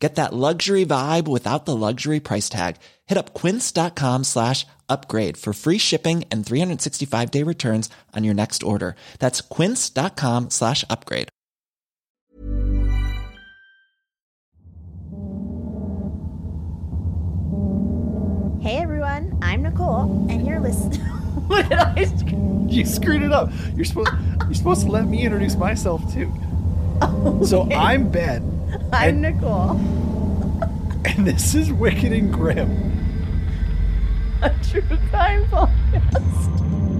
Get that luxury vibe without the luxury price tag. Hit up quince.com slash upgrade for free shipping and 365 day returns on your next order. That's quince.com slash upgrade. Hey everyone, I'm Nicole, and you're listening. what did I? sc- You screwed it up. You're supposed you're supposed to let me introduce myself too. So I'm Ben, I'm and- Nicole. and this is Wicked and Grim. A true crime podcast.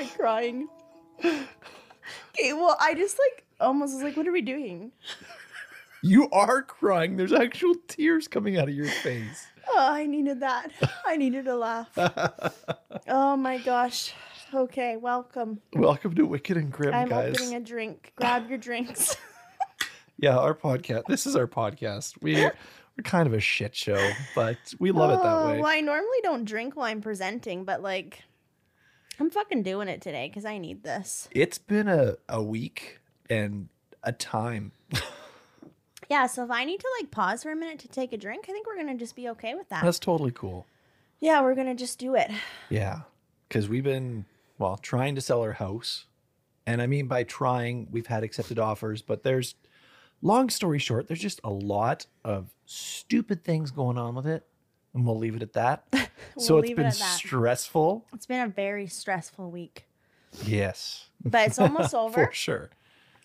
Don't they? I'm like crying. Okay, well, I just like almost was like, what are we doing? You are crying. There's actual tears coming out of your face. Oh, I needed that. I needed a laugh. Oh my gosh. Okay, welcome. Welcome to Wicked and Grim, I'm guys. opening a drink. Grab your drinks. Yeah, our podcast. This is our podcast. We we're kind of a shit show, but we love it that Oh, way. Well, I normally don't drink while I'm presenting, but like, I'm fucking doing it today because I need this. It's been a, a week and a time. Yeah, so if I need to like pause for a minute to take a drink, I think we're gonna just be okay with that. That's totally cool. yeah, we're gonna just do it. Yeah, because we've been well trying to sell our house, and I mean by trying, we've had accepted offers, but there's long story short, there's just a lot of stupid things going on with it, and we'll leave it at that. so We'll it's leave it been that. stressful. It's been a very stressful week, Yes, but it's almost over. for sure.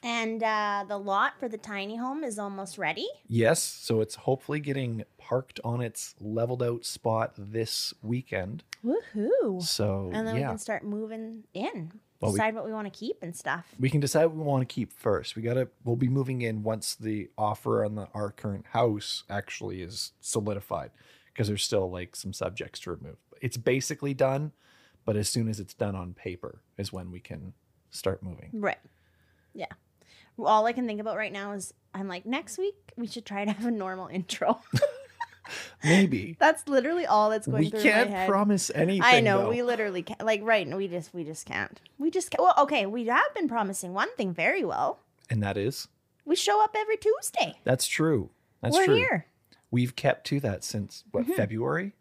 And uh, the lot for the tiny home is almost ready. Yes, so it's hopefully getting parked on its leveled out spot this weekend. Woohoo! So And then we can start moving in, Well, we- decide what we want to keep and stuff. we can decide what we want to keep first. We gotta. We'll be moving in once the offer on the our current house actually is solidified, because there's still like some subjects to remove. It's basically done, but as soon as it's done on paper is when we can start moving. Right. Yeah. All I can think about right now is I'm like, next week we should try to have a normal intro. Maybe that's literally all that's going to be. we can't my head. promise anything. I know though. we literally can't. Like right, we just we just can't. We just can't. Well, okay, we have been promising one thing very well. and that is We show up every Tuesday. that's true. That's true. We're true. here. We've kept to that since what Mhm. February.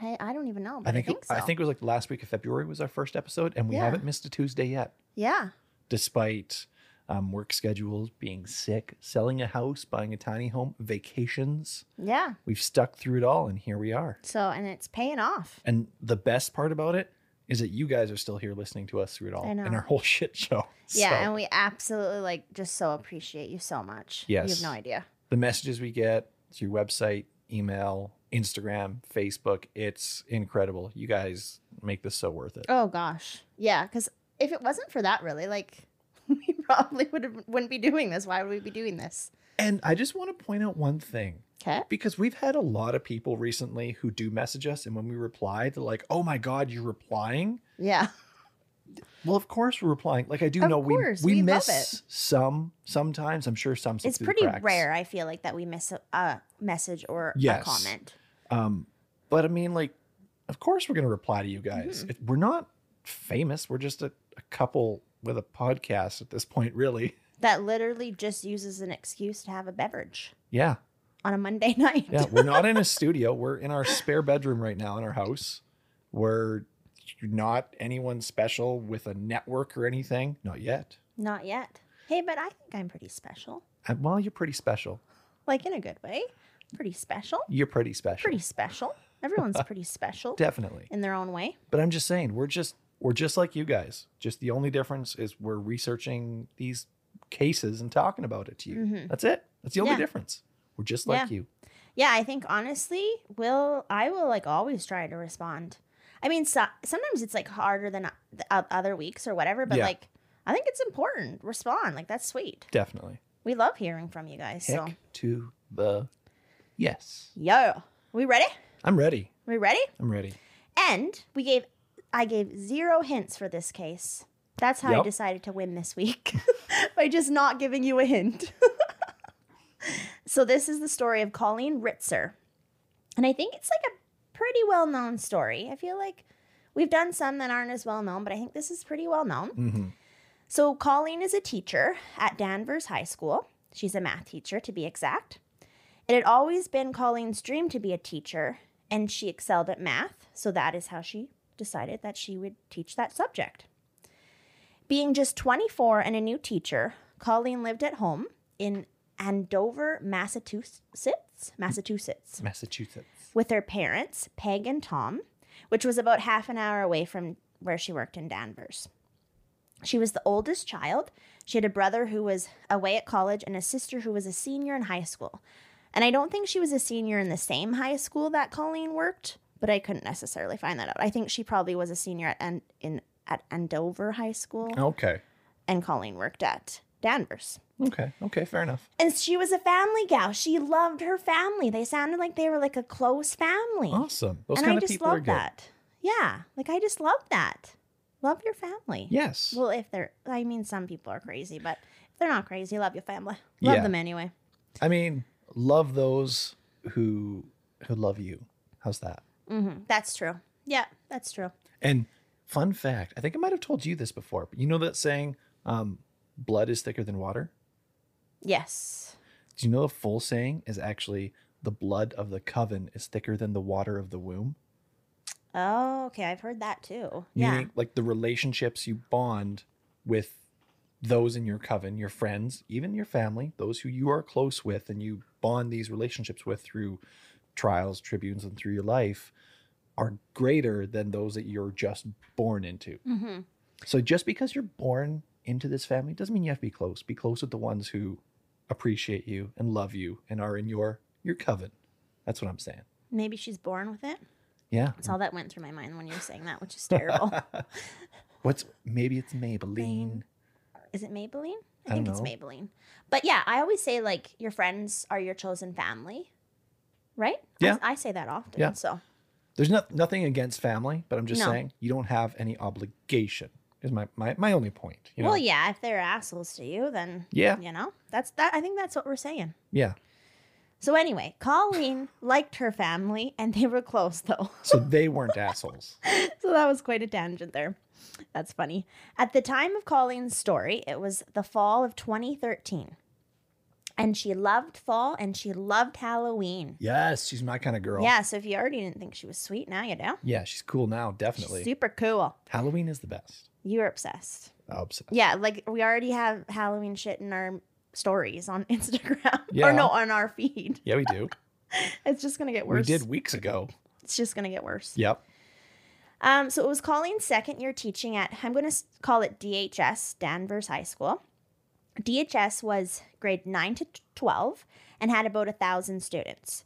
I, I don't even know, but I think, so. I think it was like the last week of February was our first episode, and we Yeah. haven't missed a Tuesday yet, yeah. despite um, work schedules, being sick, selling a house, buying a tiny home, vacations. Yeah. We've stuck through it all, and here we are. So and it's paying off. And the best part about it is that you guys are still here listening to us through it all I and our whole shit show. Yeah, So, and we absolutely like just so appreciate you so much. Yes. You have no idea. the messages we get through website, email, Instagram, Facebook, it's incredible. You guys make this so worth it. Oh gosh. Yeah, because if it wasn't for that, really, like we probably would wouldn't be doing this. Why would we be doing this? And I just want to point out one thing. Okay. Because we've had a lot of people recently who do message us, and when we reply, they're like, "Oh my god, you're replying." Yeah. Well, of course we're replying. Like I do Of know course, we we we love miss some sometimes. I'm sure some. It's pretty rare, I feel like, that we miss a, a message or Yes. a comment. Um, but I mean, like, of course we're gonna reply to you guys. Mm-hmm. We're not famous. We're just a, a couple with a podcast at this point, really. That literally just uses an excuse to have a beverage Yeah, on a Monday night. yeah. We're not in a studio. We're in our spare bedroom right now in our house. We're not anyone special with a network or anything. Not yet. Not yet. Hey, but I think I'm pretty special. Uh, Well, you're pretty special. Like in a good way. Pretty special. You're pretty special. Pretty special. Everyone's pretty special Definitely. in their own way. But I'm just saying, we're just we're just like you guys. Just the only difference is we're researching these cases and talking about it to you. That's it. That's the only Mm-hmm. Yeah. difference. We're just like Yeah. you. Yeah, I think honestly, will I will like always try to respond. I mean, so, sometimes it's like harder than other weeks or whatever, but Yeah. like I think it's important. Respond, like that's sweet. Definitely. We love hearing from you guys. Heck So, to the yes. yo, we ready? I'm ready. We ready? I'm ready. And we gave I gave zero hints for this case. That's how I decided to win this week by just not giving you a hint. so this is the story of Colleen Ritzer. And I think it's like a pretty well-known story. I feel like we've done some that aren't as well known, but I think this is pretty well known. hmm So Colleen is a teacher at Danvers High School. She's a math teacher to be exact. It had always been Colleen's dream to be a teacher, and she excelled at math, so that is how she decided that she would teach that subject. Being just 24 and a new teacher, Colleen lived at home in Andover, Massachusetts, Massachusetts, Massachusetts. With her parents, Peg and Tom, which was about half an hour away from where she worked in Danvers. She was the oldest child. She had a brother who was away at college and a sister who was a senior in high school. And I don't think she was a senior in the same high school that Colleen worked, but I couldn't necessarily find that out. I think she probably was a senior at An- in at Andover High School Okay. and Colleen worked at Danvers. Okay. Okay. Fair enough. And she was a family gal. She loved her family. They sounded like they were like a close family Awesome. Those and kind I of just people are love good. that. Yeah, like I just love that. Love your family. Yes. Well, if they're, I mean, some people are crazy, but if they're not crazy, love your family. Love Yeah. them anyway. I mean, love those who who love you. How's that? hmm That's true. Yeah, that's true. And fun fact, I think I might have told you this before, but you know that saying, um, blood is thicker than water? Yes. Do you know the full saying is actually the blood of the coven is thicker than the water of the womb? Oh, okay. I've heard that too. Yeah. Like the relationships you bond with those in your coven, your friends, even your family, those who you are close with, and you bond these relationships with through trials, tribunes, and through your life, are greater than those that you're just born into. hmm So just because you're born into this family doesn't mean you have to be close. Be close with the ones who appreciate you and love you and are in your your coven. That's what I'm saying. Maybe she's born with it. Yeah. That's all that went through my mind when you were saying that, which is terrible. What's maybe it's Maybelline. Is it Maybelline? I I think it's. Maybelline. But yeah, I always say like your friends are your chosen family, right? I- Yeah. I, say that often. Yeah. So There's not nothing against family, but I'm just No. saying you don't have any obligation. Is my my, my only point. You know? well, yeah, if they're assholes to you, then Yeah. you know that's that. I think that's what we're saying. Yeah. So anyway, Colleen liked her family, and they were close though. So they weren't assholes. so that was quite a tangent there. That's funny. At the time of Colleen's story, it was the fall of 2013. And she loved fall and she loved Halloween. Yes, she's my kind of girl. Yeah, so if you already didn't think she was sweet, now you do. Yeah, she's cool now, She's definitely. super cool. Halloween is the best. You're obsessed. Obsessed. Yeah, like we already have Halloween shit in our stories on Instagram. Yeah. Or no, on our feed. Yeah, we do. It's just gonna get worse. we did weeks ago. It's just gonna get worse. Yep. Um, so it was Colleen's second year teaching at, I'm going to call it DHS, Danvers High School. DHS was grade 9 to 12 and had about a thousand students.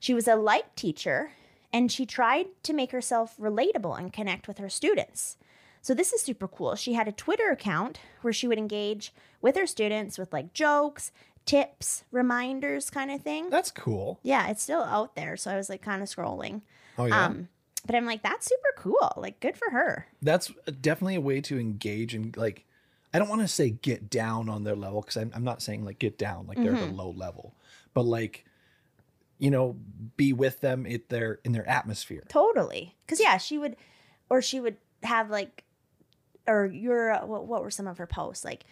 She was a light teacher and she tried to make herself relatable and connect with her students. So this is super cool. She had a Twitter account where she would engage with her students with like jokes, tips, reminders kind of thing. That's cool. Yeah, it's still out there. So I was like kind of scrolling. Oh yeah. Um, but I'm like, that's super cool. Like, good for her. That's definitely a way to engage and like I don't want to say get down on their level because I'm, I'm not saying like get down like they're at a low level, but like you know be with them at their in their atmosphere. Totally. Because, yeah, she would, or she would have like, or your, uh, what, what were some of her posts? Like,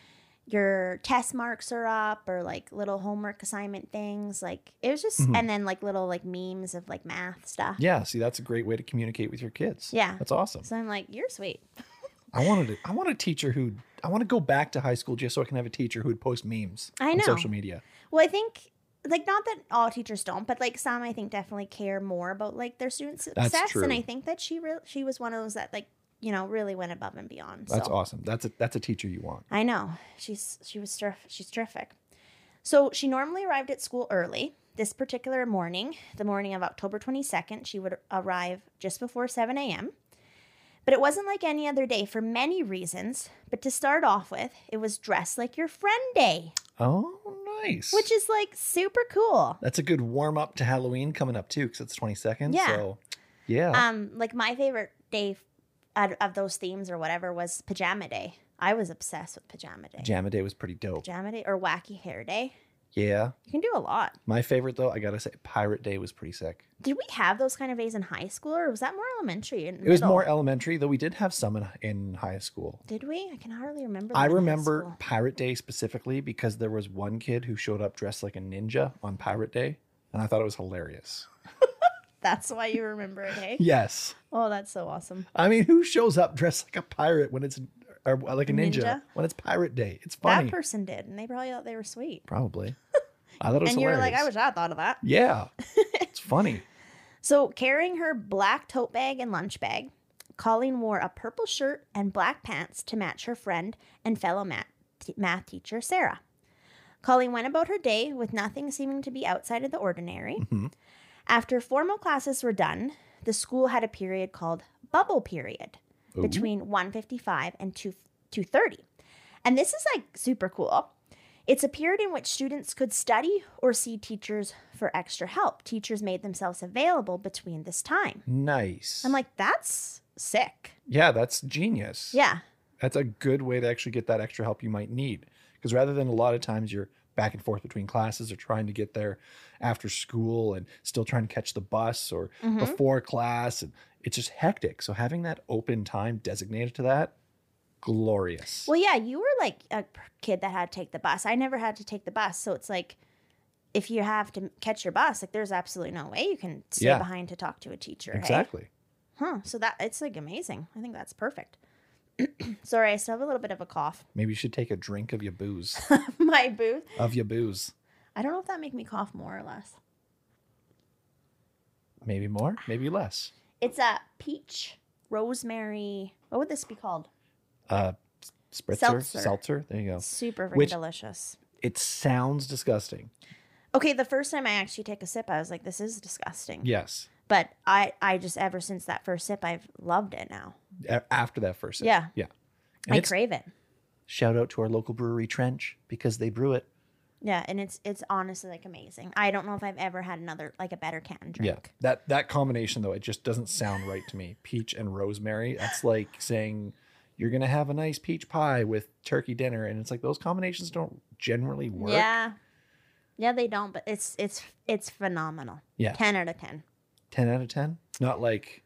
your test marks are up, or like little homework assignment things. Like, it was just, Mhm. and then like little like memes of like math stuff. Yeah, see that's a great way to communicate with your kids. Yeah. That's awesome. So I'm like, you're sweet. I wanted to, I want a teacher who I want to go back to high school just so I can have a teacher who would post memes I on know. social media. Well, I think like not that all teachers don't, but like some I think definitely care more about like their students' That's success. And. I think that she re- she was one of those that like you know really went above and beyond. That's so. awesome. That's a that's a teacher you want. I know. She's she was terrific. She's terrific. So she normally arrived at school early. This particular morning, the morning of October 22nd, she would arrive just before 7 a.m. But it wasn't like any other day for many reasons. But to start off with, it was dress like your friend day, Oh, nice. which is like super cool. that's a good warm up to Halloween coming up too, because it's twenty second. Yeah. So, yeah. Um, like my favorite day of those themes or whatever was pajama day. I was obsessed with pajama day. Pajama Day was pretty dope. Pajama day or wacky hair day. Yeah. You can do a lot. My favorite though, I gotta say, Pirate Day was pretty sick. Did we have those kind of days in high school, or was that more elementary? It was more elementary, though we did have some in, in high school. Did we? I can hardly remember. I them in high remember. Pirate Day specifically because there was one kid who showed up dressed like a ninja on Pirate Day, and I thought it was hilarious. That's why you remember it, hey? Yes. Oh, that's so awesome. I mean, who shows up dressed like a pirate when it's or like a ninja, Ninja? when it's Pirate Day? It's funny. That person did, and they probably thought they were sweet. Probably. I thought it was And you were like, I wish I thought of that. Yeah. it's funny. So, carrying her black tote bag and lunch bag, Colleen wore a purple shirt and black pants to match her friend and fellow math, math teacher, Sarah. Colleen went about her day with nothing seeming to be outside of the ordinary. Mhm. After formal classes were done, the school had a period called bubble period Ooh. between 155 and 2 230. And this is like super cool. It's a period in which students could study or see teachers for extra help. Teachers made themselves available between this time. Nice. I'm like, that's sick. yeah, that's genius. Yeah. That's a good way to actually get that extra help you might need. Because rather than a lot of times you're back and forth between classes or trying to get there after school and still trying to catch the bus or Mhm. before class, and it's just hectic. So having that open time designated to that, glorious. Well, yeah, you were like a kid that had to take the bus. I never had to take the bus. So it's like, if you have to catch your bus, like there's absolutely no way you can stay Yeah. behind to talk to a teacher. hey? exactly. Huh. So that it's like amazing. I think that's perfect. Sorry, I still have a little bit of a cough. Maybe you should take a drink of your booze. My booze. of your booze. I don't know if that make me cough more or less. Maybe more, maybe less. It's a peach rosemary. What would this be called? Uh, spritzer, Seltzer. seltzer. There you go. Super Which- delicious. It sounds disgusting. Okay, the first time I actually take a sip, I was like, "This is disgusting." Yes. But I, I just ever since that first sip, I've loved it now. After that first sip. Yeah. Yeah. And I crave it. shout out to our local brewery Trench because they brew it. Yeah, and it's it's honestly like amazing. I don't know if I've ever had another like a better canned drink. Yeah. That that combination though, it just doesn't sound right to me. Peach and rosemary. That's like saying you're gonna have a nice peach pie with turkey dinner, and it's like those combinations don't generally work. Yeah. Yeah, they don't, but it's it's it's phenomenal. Yeah. Ten out of ten. Ten out of ten. Not like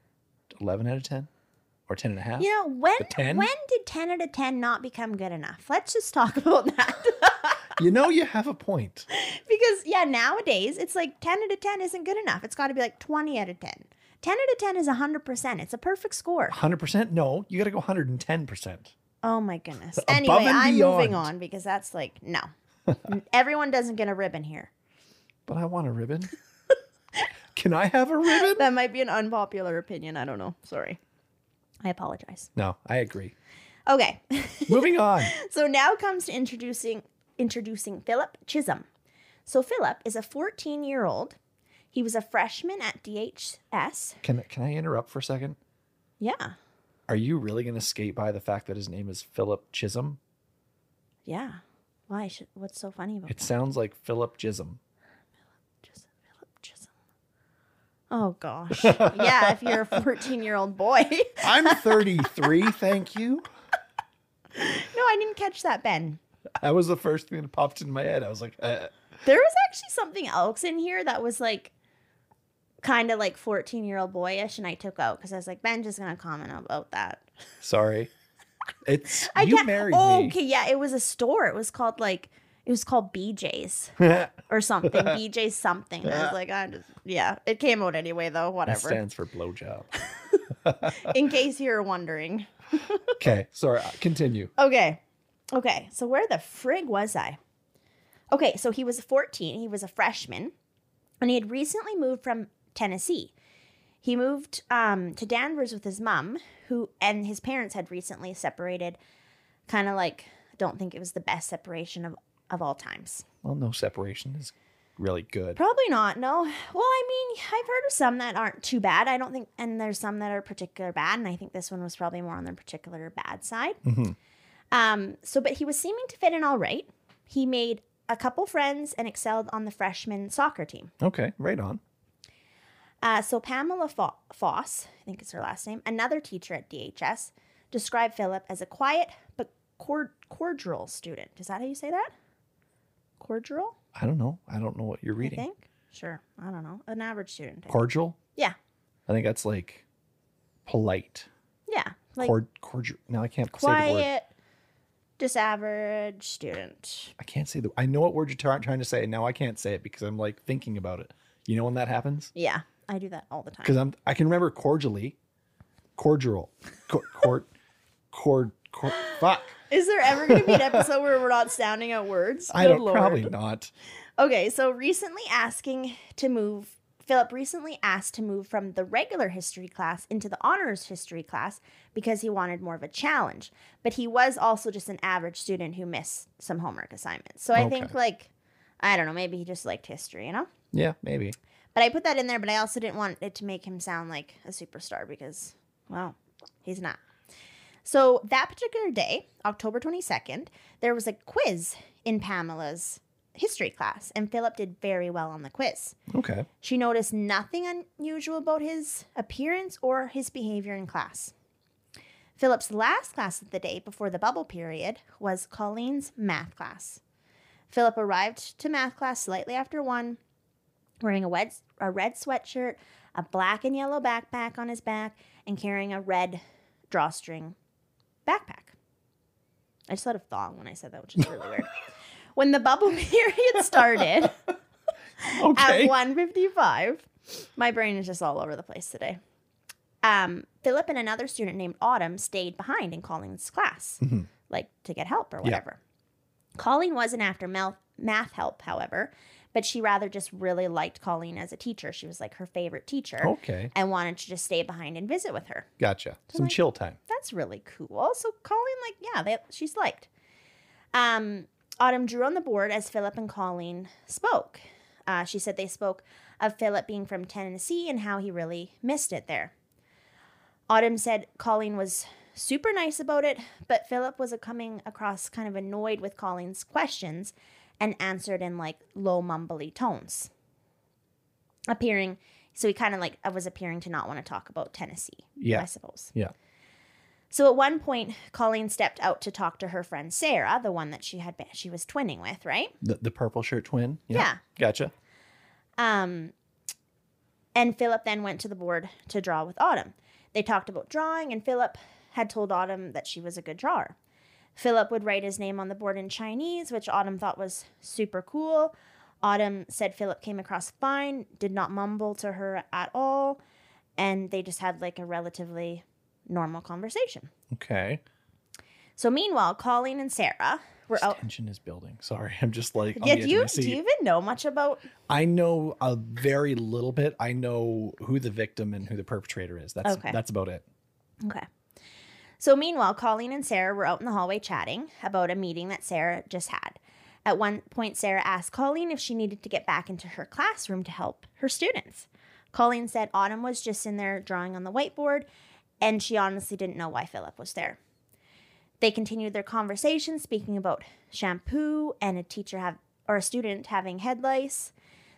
eleven out of ten or ten and a half. You know, when 10? when did ten out of ten not become good enough? Let's just talk about that. You know you have a point. because yeah, nowadays it's like ten out of ten isn't good enough. It's gotta be like twenty out of ten. 10 out of 10 is 100%. It's a perfect score. Hundred percent? No, you gotta go hundred and ten percent. Oh my goodness. Anyway, I'm moving on because that's like, no. Everyone doesn't get a ribbon here. But I want a ribbon. Can I have a ribbon? That might be an unpopular opinion. I don't know. Sorry. I apologize. No, I agree. Okay. Moving on. so now comes to introducing introducing Philip Chism. So Philip is a 14-year-old. He was a freshman at DHS. Can can I interrupt for a second? Yeah. Are you really gonna skate by the fact that his name is Philip Chism? Yeah. Why should what's so funny about It that? sounds like Philip Chisholm. Just Philip Chisholm. Oh gosh. yeah, if you're a 14-year-old boy. I'm 33, thank you. no, I didn't catch that, Ben. That was the first thing that popped in my head. I was like, uh, There was actually something else in here that was like kind of like 14 year old boyish, and I took out because I was like, Ben just gonna comment about that. sorry. It's I you married oh, me. okay, yeah, it was a store. It was called like it was called BJ's or something. BJ's something. I was like, I just yeah. It came out anyway though. That Whatever. stands for blowjob. in case you're wondering. Okay, sorry. uh, Continue. Okay. Okay. So where the frig was I? Okay, so he was 14. He was a freshman, and he had recently moved from Tennessee. He moved um, to Danvers with his mom, who and his parents had recently separated. Kind of like, don't think it was the best separation of of all times. Well, no separation is really good. Probably not. No. Well, I mean, I've heard of some that aren't too bad. I don't think, and there's some that are particular bad, and I think this one was probably more on the particular bad side. Mhm. Um. So, but he was seeming to fit in all right. He made a couple friends and excelled on the freshman soccer team. Okay, right on. Uh, so Pamela Fo- Foss, I think it's her last name, another teacher at DHS, described Philip as a quiet but cord- cordial student. Is that how you say that? Cordial, I don't know. I don't know what you're I reading. think. Sure, I don't know. An average student. I think. Cordial? Yeah, I think that's like polite. yeah, like Cord- cordial. Now I can't say the word. quiet, just average student. I can't say the. I know what word you're try- trying to say. Now I can't say it because I'm like thinking about it. You know when that happens? Yeah, I do that all the time. Because I'm. I can remember cordially, cordial, cord, cord, cord, cord. Fuck. Is there ever going to be an episode where we're not sounding out words? I Good don't. Lord. Probably not. Okay, so recently asking to move, Philip recently asked to move from the regular history class into the honors history class because he wanted more of a challenge. But he was also just an average student who missed some homework assignments. So I think, like, I don't know, maybe he just liked history, you know? Yeah, maybe. But I put that in there, but I also didn't want it to make him sound like a superstar because, well, he's not. So that particular day, October 22nd, there was a quiz in Pamela's history class, and Philip did very well on the quiz. Okay. She noticed nothing unusual about his appearance or his behavior in class. Philip's last class of the day before the bubble period was Colleen's math class. Philip arrived to math class slightly after one, wearing a red, a red sweatshirt, a black and yellow backpack on his back, and carrying a red drawstring backpack. I just thought of thong when I said that, which is really weird. When the bubble period started, Okay. at 155 my brain is just all over the place today um, philip and another student named autumn stayed behind in colleen's class Mhm. like to get help or Yeah. whatever colleen wasn't after math, math help however but she rather just really liked colleen as a teacher she was like her favorite teacher Okay. and wanted to just stay behind and visit with her Gotcha. Some like- chill time. that's really cool. So Colleen, like, yeah, they, she's liked. Um, Autumn drew on the board as Philip and Colleen spoke. Uh, she said they spoke of Philip being from Tennessee and how he really missed it there. Autumn said Colleen was super nice about it, but Philip was coming across kind of annoyed with Colleen's questions and answered in like low mumbly tones. Appearing, so he kind of like was appearing to not want to talk about Tennessee. Yeah. I suppose. Yeah. So at one point, Colleen stepped out to talk to her friend Sarah, the one that she had been, she was twinning with, right? The the purple shirt twin. Yeah. Gotcha. Um, and Philip then went to the board to draw with Autumn. They talked about drawing, and Philip had told Autumn that she was a good drawer. Philip would write his name on the board in Chinese, which Autumn thought was super cool. Autumn said Philip came across fine, did not mumble to her at all, and they just had like a relatively normal conversation. Okay. So meanwhile, Colleen and Sarah were out. Tension is building. Sorry, I'm just like Yeah, do you do you even know much about? I know a very little bit. I know who the victim and who the perpetrator is. That's Okay. that's about it. Okay. So meanwhile, Colleen and Sarah were out in the hallway chatting about a meeting that Sarah just had. At one point, Sarah asked Colleen if she needed to get back into her classroom to help her students. Colleen said Autumn was just in there drawing on the whiteboard, and she honestly didn't know why Philip was there. They continued their conversation, speaking about shampoo and a teacher have or a student having head lice.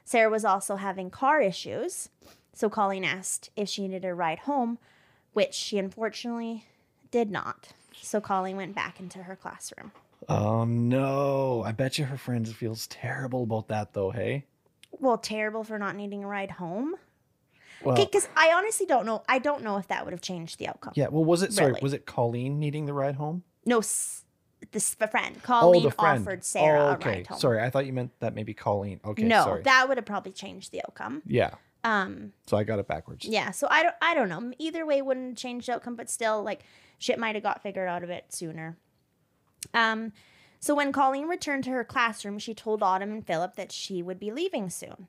Sarah was also having car issues, so Colleen asked if she needed a ride home, which she unfortunately did not. So Colleen went back into her classroom. Oh no! I bet you her friends feels terrible about that though. Hey. Well, terrible for not needing a ride home. Well, Okay, because I honestly don't know. I don't know if that would have changed the outcome. yeah. Well, was it sorry? Really. Was it Colleen needing the ride home? No, this the friend Colleen oh, friend. offered Sarah oh, a ride home. Sorry, I thought you meant that maybe Colleen. Okay. no, Sorry. that would have probably changed the outcome. yeah. Um, So I got it backwards. yeah. So I don't. I don't know. Either way wouldn't change the outcome, but still, like shit might have got figured out of it sooner. Um, So when Colleen returned to her classroom, she told Autumn and Philip that she would be leaving soon.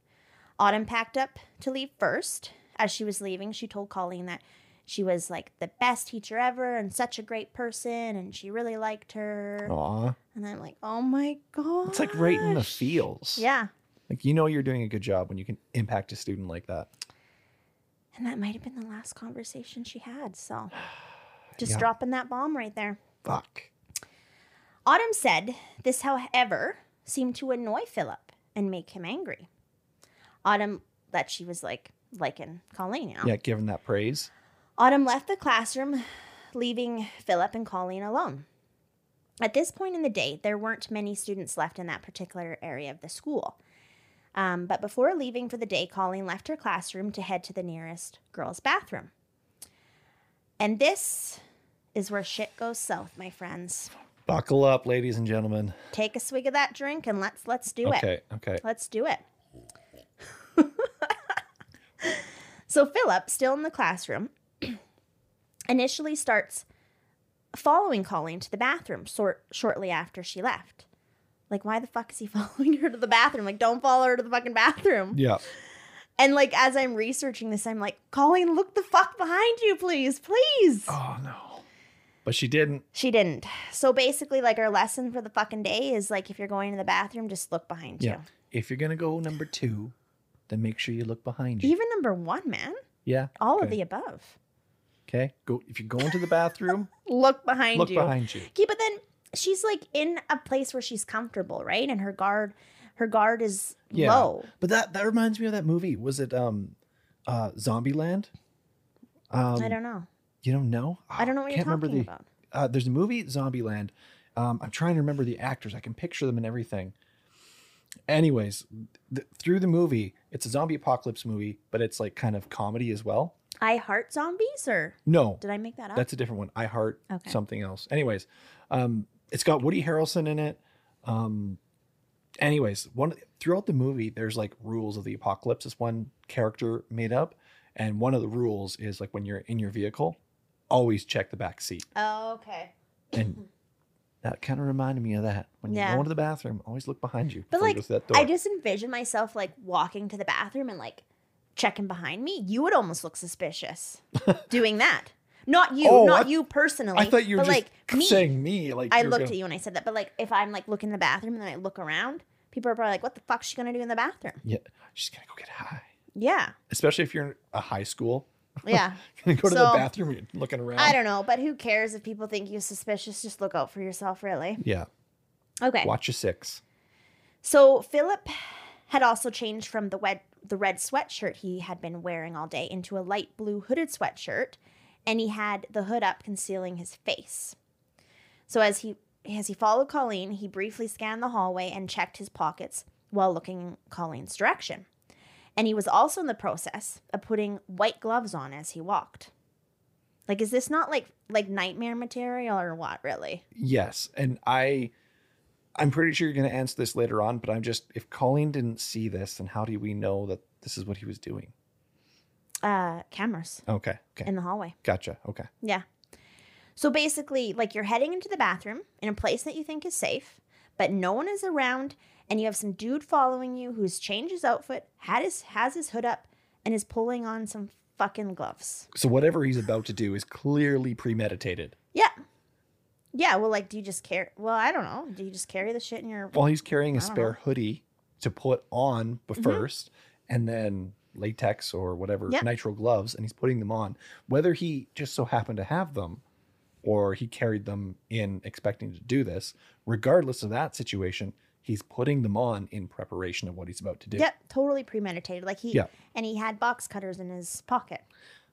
Autumn packed up to leave first. As she was leaving, she told Colleen that she was like the best teacher ever and such a great person and she really liked her. Aw. And I'm like, oh my God. It's like right in the feels. Yeah. Like you know you're doing a good job when you can impact a student like that. And that might have been the last conversation she had. So just Yeah. dropping that bomb right there. Fuck. Autumn said this, however, seemed to annoy Philip and make him angry. Autumn, that she was like liking Colleen, know. Yeah, giving that praise. Autumn left the classroom, leaving Philip and Colleen alone. At this point in the day, there weren't many students left in that particular area of the school. Um, but before leaving for the day, Colleen left her classroom to head to the nearest girls' bathroom. And this is where shit goes south, my friends. Buckle up, ladies and gentlemen. Take a swig of that drink and let's let's do it. Okay, okay. Let's do it. So Philip, still in the classroom, initially starts following Colleen to the bathroom sort shortly after she left. Like, why the fuck is he following her to the bathroom? Like, don't follow her to the fucking bathroom. Yeah. And like, as I'm researching this, I'm like, Colleen, look the fuck behind you, please, please. Oh no. But she didn't. She didn't. So basically, like, our lesson for the fucking day is like, if you're going to the bathroom, just look behind Yeah. you. If you're gonna go number two, then make sure you look behind you. Even number one, man. yeah. All of the above. Okay. Go if you're going to the bathroom, Look behind look you. Look behind you. Okay, but then she's like in a place where she's comfortable, right? And her guard, her guard is Yeah. low. But that that reminds me of that movie. Was it um uh Zombieland? Um I don't know. you don't know? I don't know what you're Can't remember talking the about. uh, there's a movie Zombieland. Um, I'm trying to remember the actors. I can picture them and everything. Anyways, th- through the movie, it's a zombie apocalypse movie, but it's like kind of comedy as well. I heart zombies, or No, did I make that up? that's a different one. I heart Okay. something else. Anyways, um, it's got Woody Harrelson in it. Um, anyways, one throughout the movie, there's like rules of the apocalypse. This one character made up, and one of the rules is like when you're in your vehicle, always check the back seat. oh, okay. And that kind of reminded me of that. When you Yeah. go into the bathroom, always look behind you. But you like, door. I just envision myself like walking to the bathroom and like checking behind me. You would almost look suspicious doing that. Not you, Oh, not I- you personally. I thought you were like me. saying me. Like I looked gonna- at you and I said that, but like if I'm like looking in the bathroom and then I look around, people are probably like, "What the fuck's she gonna do in the bathroom?" Yeah, she's gonna go get high. Yeah, Especially if you're in a high school. Yeah. Go to So- the bathroom, you're looking around. I don't know, but who cares if people think you're suspicious? Just look out for yourself, really. Yeah, Okay. watch your six. So Philip had also changed from the red the red sweatshirt he had been wearing all day into a light blue hooded sweatshirt, and he had the hood up concealing his face. So as he as he followed Colleen, he briefly scanned the hallway and checked his pockets while looking in Colleen's direction. And he was also in the process of putting white gloves on as he walked. Like, is this not like like nightmare material or what? Really? Yes, and I, I'm pretty sure you're gonna answer this later on. But I'm just if Colleen didn't see this, then how do we know that this is what he was doing? Uh, cameras Okay, okay, in the hallway. gotcha. Okay, Yeah. So basically, like you're heading into the bathroom in a place that you think is safe, but no one is around, and you have some dude following you who's changed his outfit, had his has his hood up, and is pulling on some fucking gloves. so whatever he's about to do is clearly premeditated. Yeah. Yeah, well, like, do you just carry? Well, I don't know. Do you just carry the shit in your? While he's carrying a spare know. hoodie to put on b- Mhm. 1st and then latex or whatever Yep. nitro gloves, and he's putting them on. Whether he just so happened to have them, or he carried them in expecting to do this, regardless of that situation, he's putting them on in preparation of what he's about to do. Yep, totally premeditated. Like he Yeah. and he had box cutters in his pocket.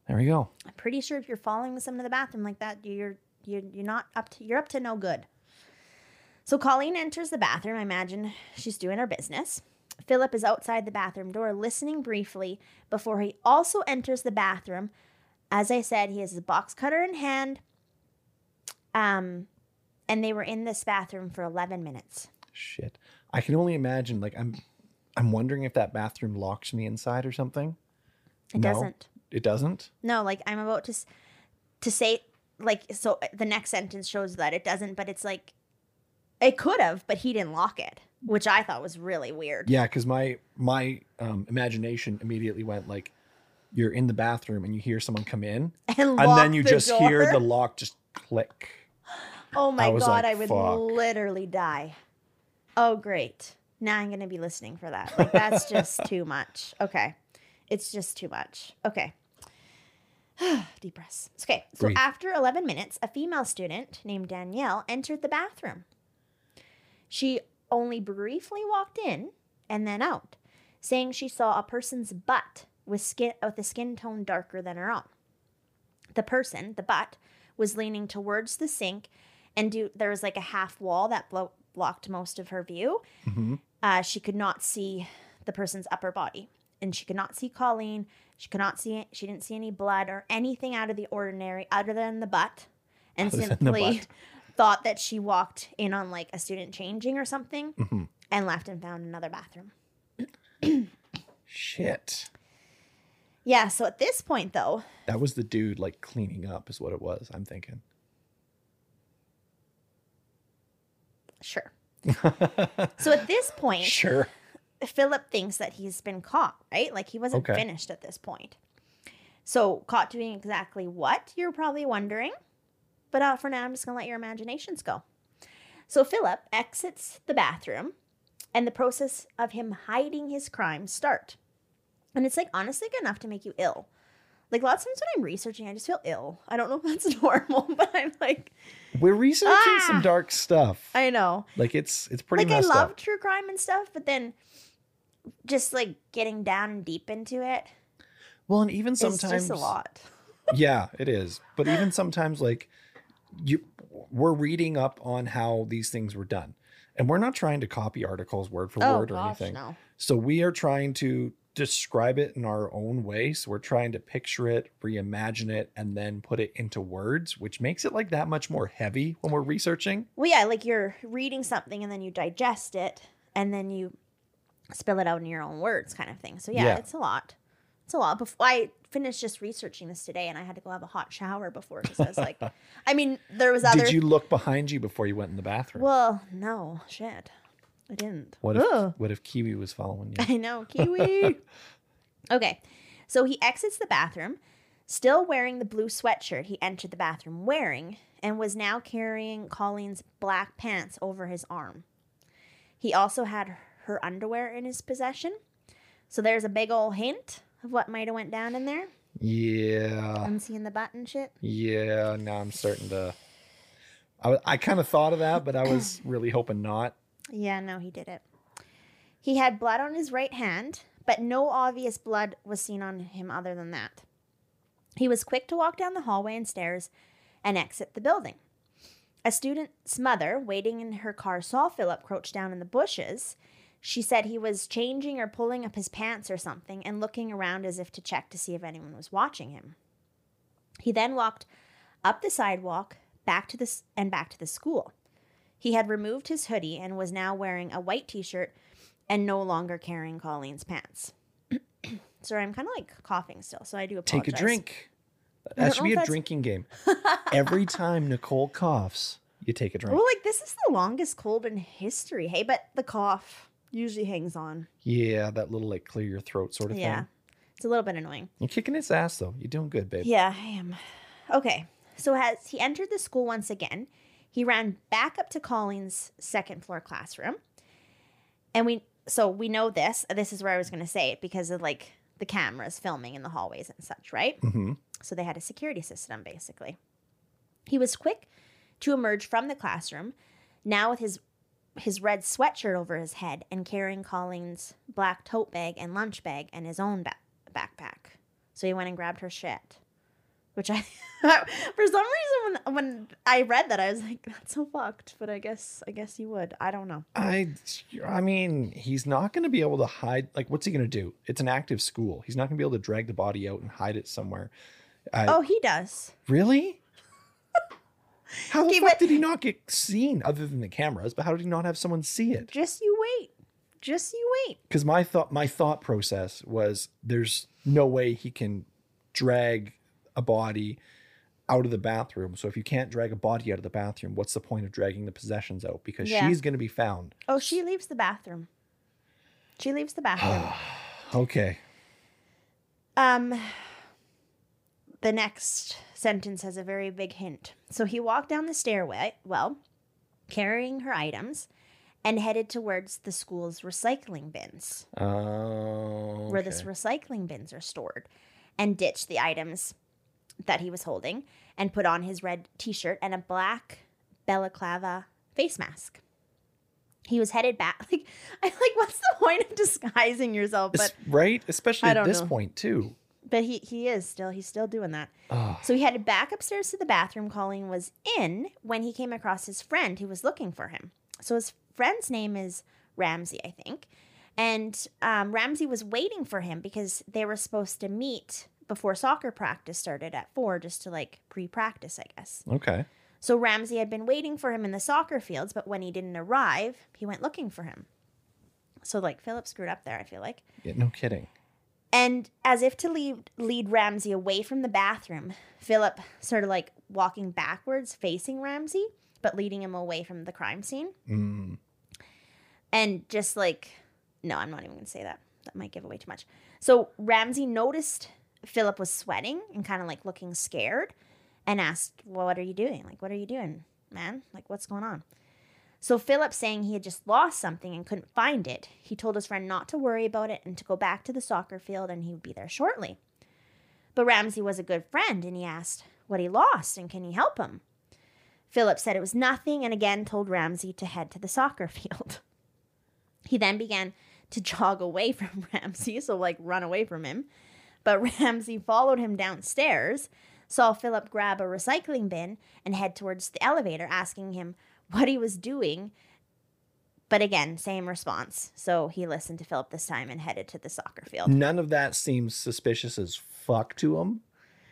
There we go. I'm pretty sure if you're following someone to the bathroom like that, you're you're you're not up to you're up to no good. So Colleen enters the bathroom. I imagine she's doing her business. Philip is outside the bathroom door, listening briefly before he also enters the bathroom. As I said, he has his box cutter in hand. Um, and they were in this bathroom for 11 minutes. Shit. I can only imagine. Like I'm, I'm wondering if that bathroom locks me inside or something. It No. doesn't. It doesn't. No, like I'm about to to say like so the next sentence shows that it doesn't, but it's like It could have, but he didn't lock it, which I thought was really weird. Yeah, because my my um, imagination immediately went like, you're in the bathroom and you hear someone come in, And, and then you the just hear the lock just click. Oh my I god, like, I would "Fuck." literally die. Oh great. Now I'm gonna be listening for that. Like that's just too much. Okay. It's just too much. Okay. Deep breaths. Okay. So Breathe. after 11 minutes, a female student named Danielle entered the bathroom. She only briefly walked in and then out, saying she saw a person's butt with skin with a skin tone darker than her own. The person, the butt, was leaning towards the sink, and do, there was like a half wall that blo- blocked most of her view. hmm Uh, she could not see the person's upper body, and she could not see Colleen. She could not see. She didn't see any blood or anything out of the ordinary, other than the butt, and Other simply butt. thought that she walked in on like a student changing or something, hmm and left and found another bathroom. Shit. Yeah. So at this point, though, That was the dude like cleaning up, is what it was. I'm thinking. Sure. So at this point, sure. Philip thinks that he's been caught, right? Like he wasn't Okay. finished at this point. So, caught doing exactly what? You're probably wondering. But uh, for now, I'm just going to let your imaginations go. So, Philip exits the bathroom, and the process of him hiding his crimes start. And it's like honestly enough to make you ill. Like lots of times when I'm researching, I just feel ill. I don't know if that's normal, but I'm like, We're researching Ah! some dark stuff. I know. like it's it's pretty like I love up. true crime and stuff, but then just like getting down deep into it Well, and even sometimes just a lot. yeah, it is. But even sometimes, like you, we're reading up on how these things were done, and we're not trying to copy articles word for word or Oh, gosh, anything. no. So we are trying to describe it in our own way. So we're trying to picture it, reimagine it, and then put it into words, which makes it like that much more heavy when we're researching. Well, yeah, like you're reading something and then you digest it and then you spill it out in your own words, kind of thing. So yeah, Yeah. it's a lot. It's a lot. Before I finished just researching this today, and I had to go have a hot shower before because I was like, I mean, there was other. Did you look behind you before you went in the bathroom? Well, no, shit, I didn't. what if Ugh. what if Kiwi was following you? I know, Kiwi. okay, so he exits the bathroom, still wearing the blue sweatshirt he entered the bathroom wearing, and was now carrying Colleen's black pants over his arm. He also had her underwear in his possession. So there's a big old hint of what might have went down in there. Yeah. Unseeing the butt and shit. Yeah, now I'm starting to. I, I kind of thought of that, but I was really hoping not. Yeah, no, he did it. He had blood on his right hand, but no obvious blood was seen on him other than that. He was quick to walk down the hallway and stairs and exit the building. A student's mother, waiting in her car, saw Philip crouch down in the bushes. She said he was changing or pulling up his pants or something and looking around as if to check to see if anyone was watching him. He then walked up the sidewalk, back to the and back to the school. He had removed his hoodie and was now wearing a white t-shirt and no longer carrying Colleen's pants. Sorry, I'm kind of like coughing still, so I do apologize. Take a drink. That should be a that's- drinking game. Every time Nicole coughs, you take a drink. Well, like this is the longest cold in history. Hey, but the cough usually hangs on. Yeah, that little like clear your throat sort of thing. Yeah, thing. it's a little bit annoying. You're kicking its ass though. You're doing good, babe. Yeah, I am. Okay, so as he entered the school once again, he ran back up to Colleen's second floor classroom, and we so we know this. This is where I was going to say it because of like the cameras filming in the hallways and such, right? hmm So they had a security system basically. He was quick to emerge from the classroom, now with his his red sweatshirt over his head and carrying Colleen's black tote bag and lunch bag and his own ba- backpack. So he went and grabbed her shit. Which I for some reason when when I read that I was like that's so fucked, but I guess I guess you would. I don't know. I, I mean, he's not going to be able to hide. Like, what's he going to do? It's an active school. He's not going to be able to drag the body out and hide it somewhere. I, Oh, he does. really? How the fuck did he not get seen other than the cameras? But how did he not have someone see it? Just you wait. Just you wait. because my thought my thought process was there's no way he can drag a body out of the bathroom. So if you can't drag a body out of the bathroom, what's the point of dragging the possessions out? Because Yeah. she's going to be found. Oh, she leaves the bathroom. She leaves the bathroom. Okay. Um, the next sentence has a very big hint. So he walked down the stairway, well, carrying her items, and headed towards the school's recycling bins, Oh. where the recycling bins are stored, and ditched the items that he was holding and put on his red t shirt and a black balaclava face mask. He was headed back. Like, I like, what's the point of disguising yourself? But right? Especially at this know. point, too. but he he is still he's still doing that. Ugh. So he headed back upstairs to the bathroom. Colleen was in when he came across his friend who was looking for him. So his friend's name is Ramsey, I think, and um, Ramsey was waiting for him because they were supposed to meet before soccer practice started at four, just to like pre-practice, I guess. Okay. So Ramsey had been waiting for him in the soccer fields, but when he didn't arrive, he went looking for him. So like Philip screwed up there, I feel like. Yeah, no kidding. And as if to lead, lead Ramsey away from the bathroom, Philip sort of like walking backwards, facing Ramsey, but leading him away from the crime scene. Mm. And just like, no, I'm not even going to say that. That might give away too much. So Ramsey noticed Philip was sweating and kind of like looking scared and asked, well, What are you doing? Like, what are you doing, man? Like, what's going on? So Philip saying he had just lost something and couldn't find it. He told his friend not to worry about it and to go back to the soccer field and he would be there shortly. But Ramsey was a good friend and he asked what he lost and can he help him? Philip said it was nothing and again told Ramsey to head to the soccer field. He then began to jog away from Ramsey, so like run away from him. But Ramsey followed him downstairs, saw Philip grab a recycling bin and head towards the elevator, asking him what he was doing. But again, same response. So he listened to Philip this time and headed to the soccer field. None of that seems suspicious as fuck to him.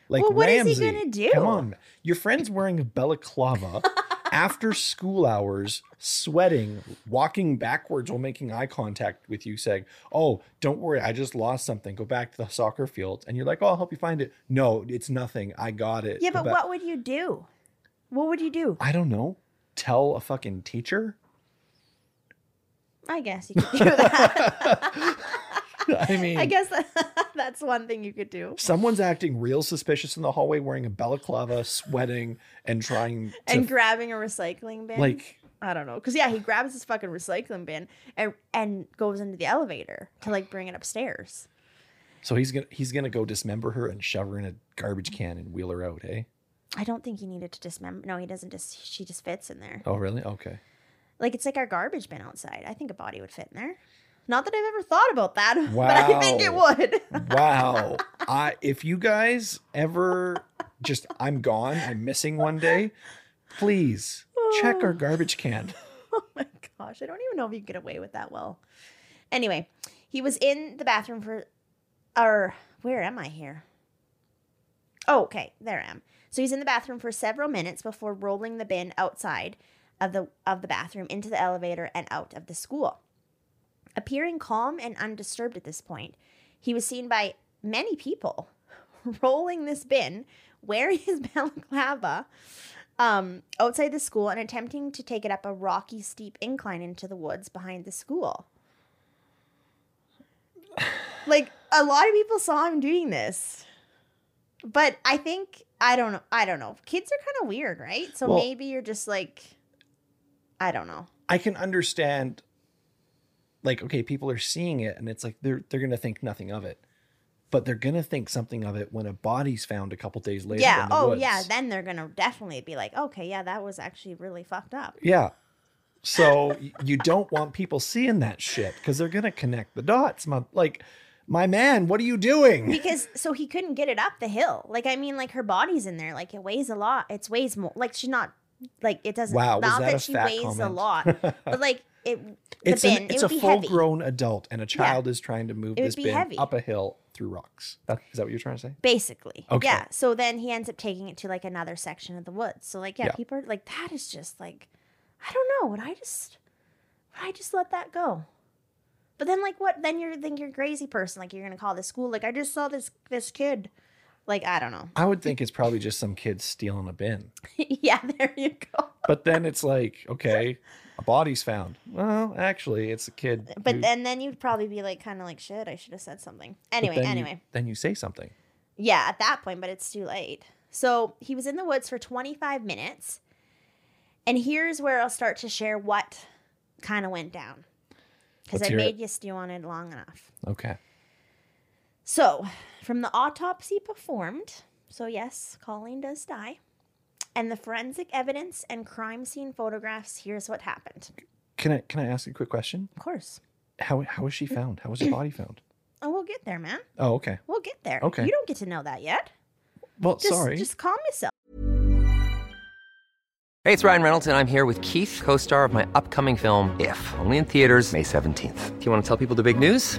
Like Well, what is he gonna do? Come on, your friend's wearing a balaclava after school hours, sweating, walking backwards while making eye contact with you, saying, "Oh, don't worry, I just lost something. Go back to the soccer field." And you're like, "Oh, I'll help you find it." No, it's nothing. I got it. Yeah, but back." what would you do? What would you do? I don't know. Tell a fucking teacher. I guess you could do that. I mean, I guess that's one thing you could do. someone's acting real suspicious in the hallway, wearing a balaclava, sweating, and trying to And grabbing a recycling bin. like I don't know, because yeah, he grabs his fucking recycling bin and and goes into the elevator to like bring it upstairs. So he's gonna he's gonna go dismember her and shove her in a garbage can and wheel her out, eh? I don't think he needed to dismember. No, he doesn't. Just she just fits in there. Oh really? Okay. Like it's like our garbage bin outside. I think a body would fit in there. Not that I've ever thought about that, but I think it would. Wow. I if you guys ever just I'm gone, I'm missing one day, please check our garbage can. oh my gosh, I don't even know if you could get away with that well. Anyway, he was in the bathroom for, or where am I here? Oh, okay, there I am. So he's in the bathroom for several minutes before rolling the bin outside of the of the bathroom into the elevator and out of the school. Appearing calm and undisturbed at this point, he was seen by many people rolling this bin, wearing his balaclava, um, outside the school and attempting to take it up a rocky, steep incline into the woods behind the school. Like a lot of people saw him doing this, but I think I don't know. I don't know. Kids are kind of weird, right? So Well- maybe you're just like, I don't know. I can understand like okay, people are seeing it and it's like they're they're gonna think nothing of it. But they're gonna think something of it when a body's found a couple days later. yeah. in the Oh, woods. yeah. Then they're gonna definitely be like, okay, yeah, that was actually really fucked up. Yeah. So you don't want people seeing that shit because they're gonna connect the dots. My, like, my man, what are you doing? because so he couldn't get it up the hill. Like I mean, like her body's in there. Like it weighs a lot. It weighs more. Like she's not. Like it doesn't. Wow, not that that, she weighs a lot, but like it. The It's bin, an, it's it a full heavy. grown adult, and a child is trying to move this bin heavy. up a hill through rocks. That, is that what you're trying to say? Basically, Okay. yeah. So then he ends up taking it to like another section of the woods. So like, yeah, Yeah. people are like, that is just like, I don't know. Would I just, would I just let that go? But then like, what? Then you're think you're a crazy person. Like you're gonna call the school. Like I just saw this this kid Like, I don't know. I would think it's probably just some kid stealing a bin. yeah, there you go. But then it's like, okay, a body's found. Well, actually, it's a kid. But who- then then you'd probably be like kind of like shit, I should have said something. but Anyway, then you- anyway. then you say something. Yeah, at that point, but it's too late. So he was in the woods for 25 minutes. And here's where I'll start to share what kind of went down. Because Let's I hear it. made you stew on it long enough. Okay. So, from the autopsy performed, so yes, Colleen does die, and the forensic evidence and crime scene photographs, here's what happened. Can I can I ask a quick question? Of course. How how was she mm. found? How was her body found? Oh, we'll get there, man. Oh, okay. We'll get there. Okay. You don't get to know that yet. Well, Just, sorry. Just calm yourself. Hey, it's Ryan Reynolds, and I'm here with Keith, co star of my upcoming film, If, only in theaters, May 17th. Do you want to tell people the big news?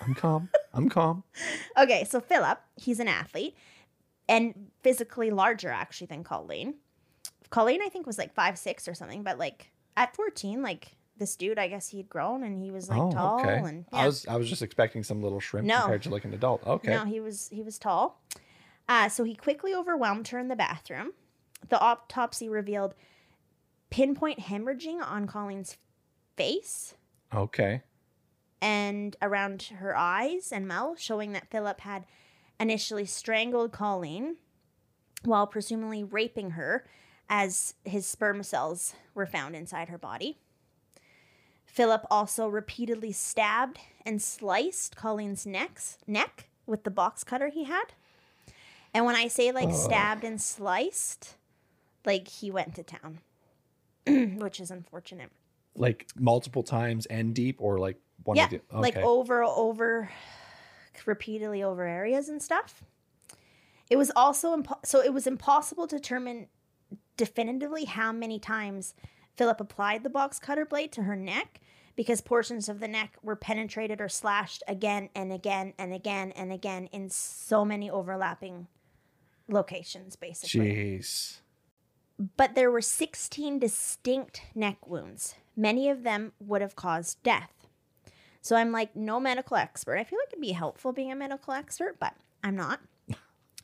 I'm calm. I'm calm. Okay, so Philip, he's an athlete and physically larger actually than Colleen. Colleen, I think, was like five six or something, but like at 14, like this dude, I guess he'd grown and he was like oh, tall okay. and I was I was just expecting some little shrimp No. compared to like an adult. Okay. No, he was he was tall. Uh, so he quickly overwhelmed her in the bathroom. The autopsy revealed pinpoint hemorrhaging on Colleen's face Okay. And around her eyes and mouth, showing that Philip had initially strangled Colleen while presumably raping her as his sperm cells were found inside her body. Philip also repeatedly stabbed and sliced Colleen's necks, neck with the box cutter he had. And when I say like stabbed and sliced, like he went to town, which is unfortunate. Like multiple times and deep or like one yeah, of okay. like over over repeatedly over areas and stuff. It was also impo- so it was impossible to determine definitively how many times Philip applied the box cutter blade to her neck because portions of the neck were penetrated or slashed again and again and again and again in so many overlapping locations basically Jeez. but there were 16 distinct neck wounds. Many of them would have caused death. So I'm like, no medical expert. I feel like it'd be helpful being a medical expert, but I'm not.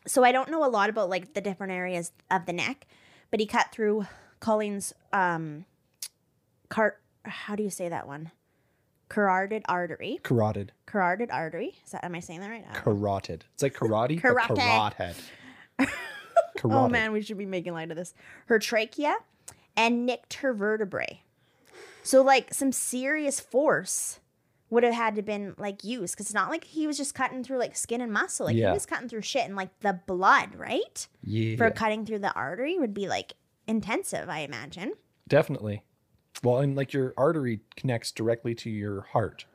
So I don't know a lot about like the different areas of the neck, but he cut through Colleen's um cart how do you say that one? Carotid artery. Carotid. Carotid artery. Is that am I saying that right? I. Carotid. It's like karate. Karate. Carotid. Oh man, we should be making light of this. Her trachea and nicked her vertebrae. So like some serious force would have had to been like used because it's not like he was just cutting through like skin and muscle. Like Yeah. he was cutting through shit and like the blood, right? Yeah. For cutting through the artery would be like intensive, I imagine. Definitely. Well, and like your artery connects directly to your heart.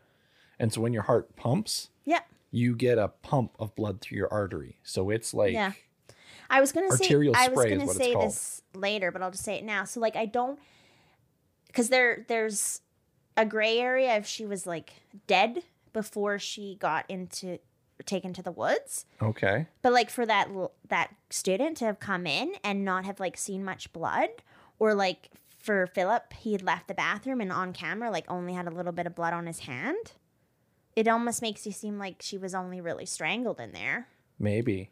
And so when your heart pumps, Yeah. you get a pump of blood through your artery. So it's like Yeah. I was gonna say I was gonna say this later, but I'll just say it now. So like I don't because there there's a gray area if she was like dead before she got into taken to the woods. okay. But like for that that student to have come in and not have like seen much blood, or like for Philip, he had left the bathroom and on camera like only had a little bit of blood on his hand. It almost makes you seem like she was only really strangled in there. Maybe.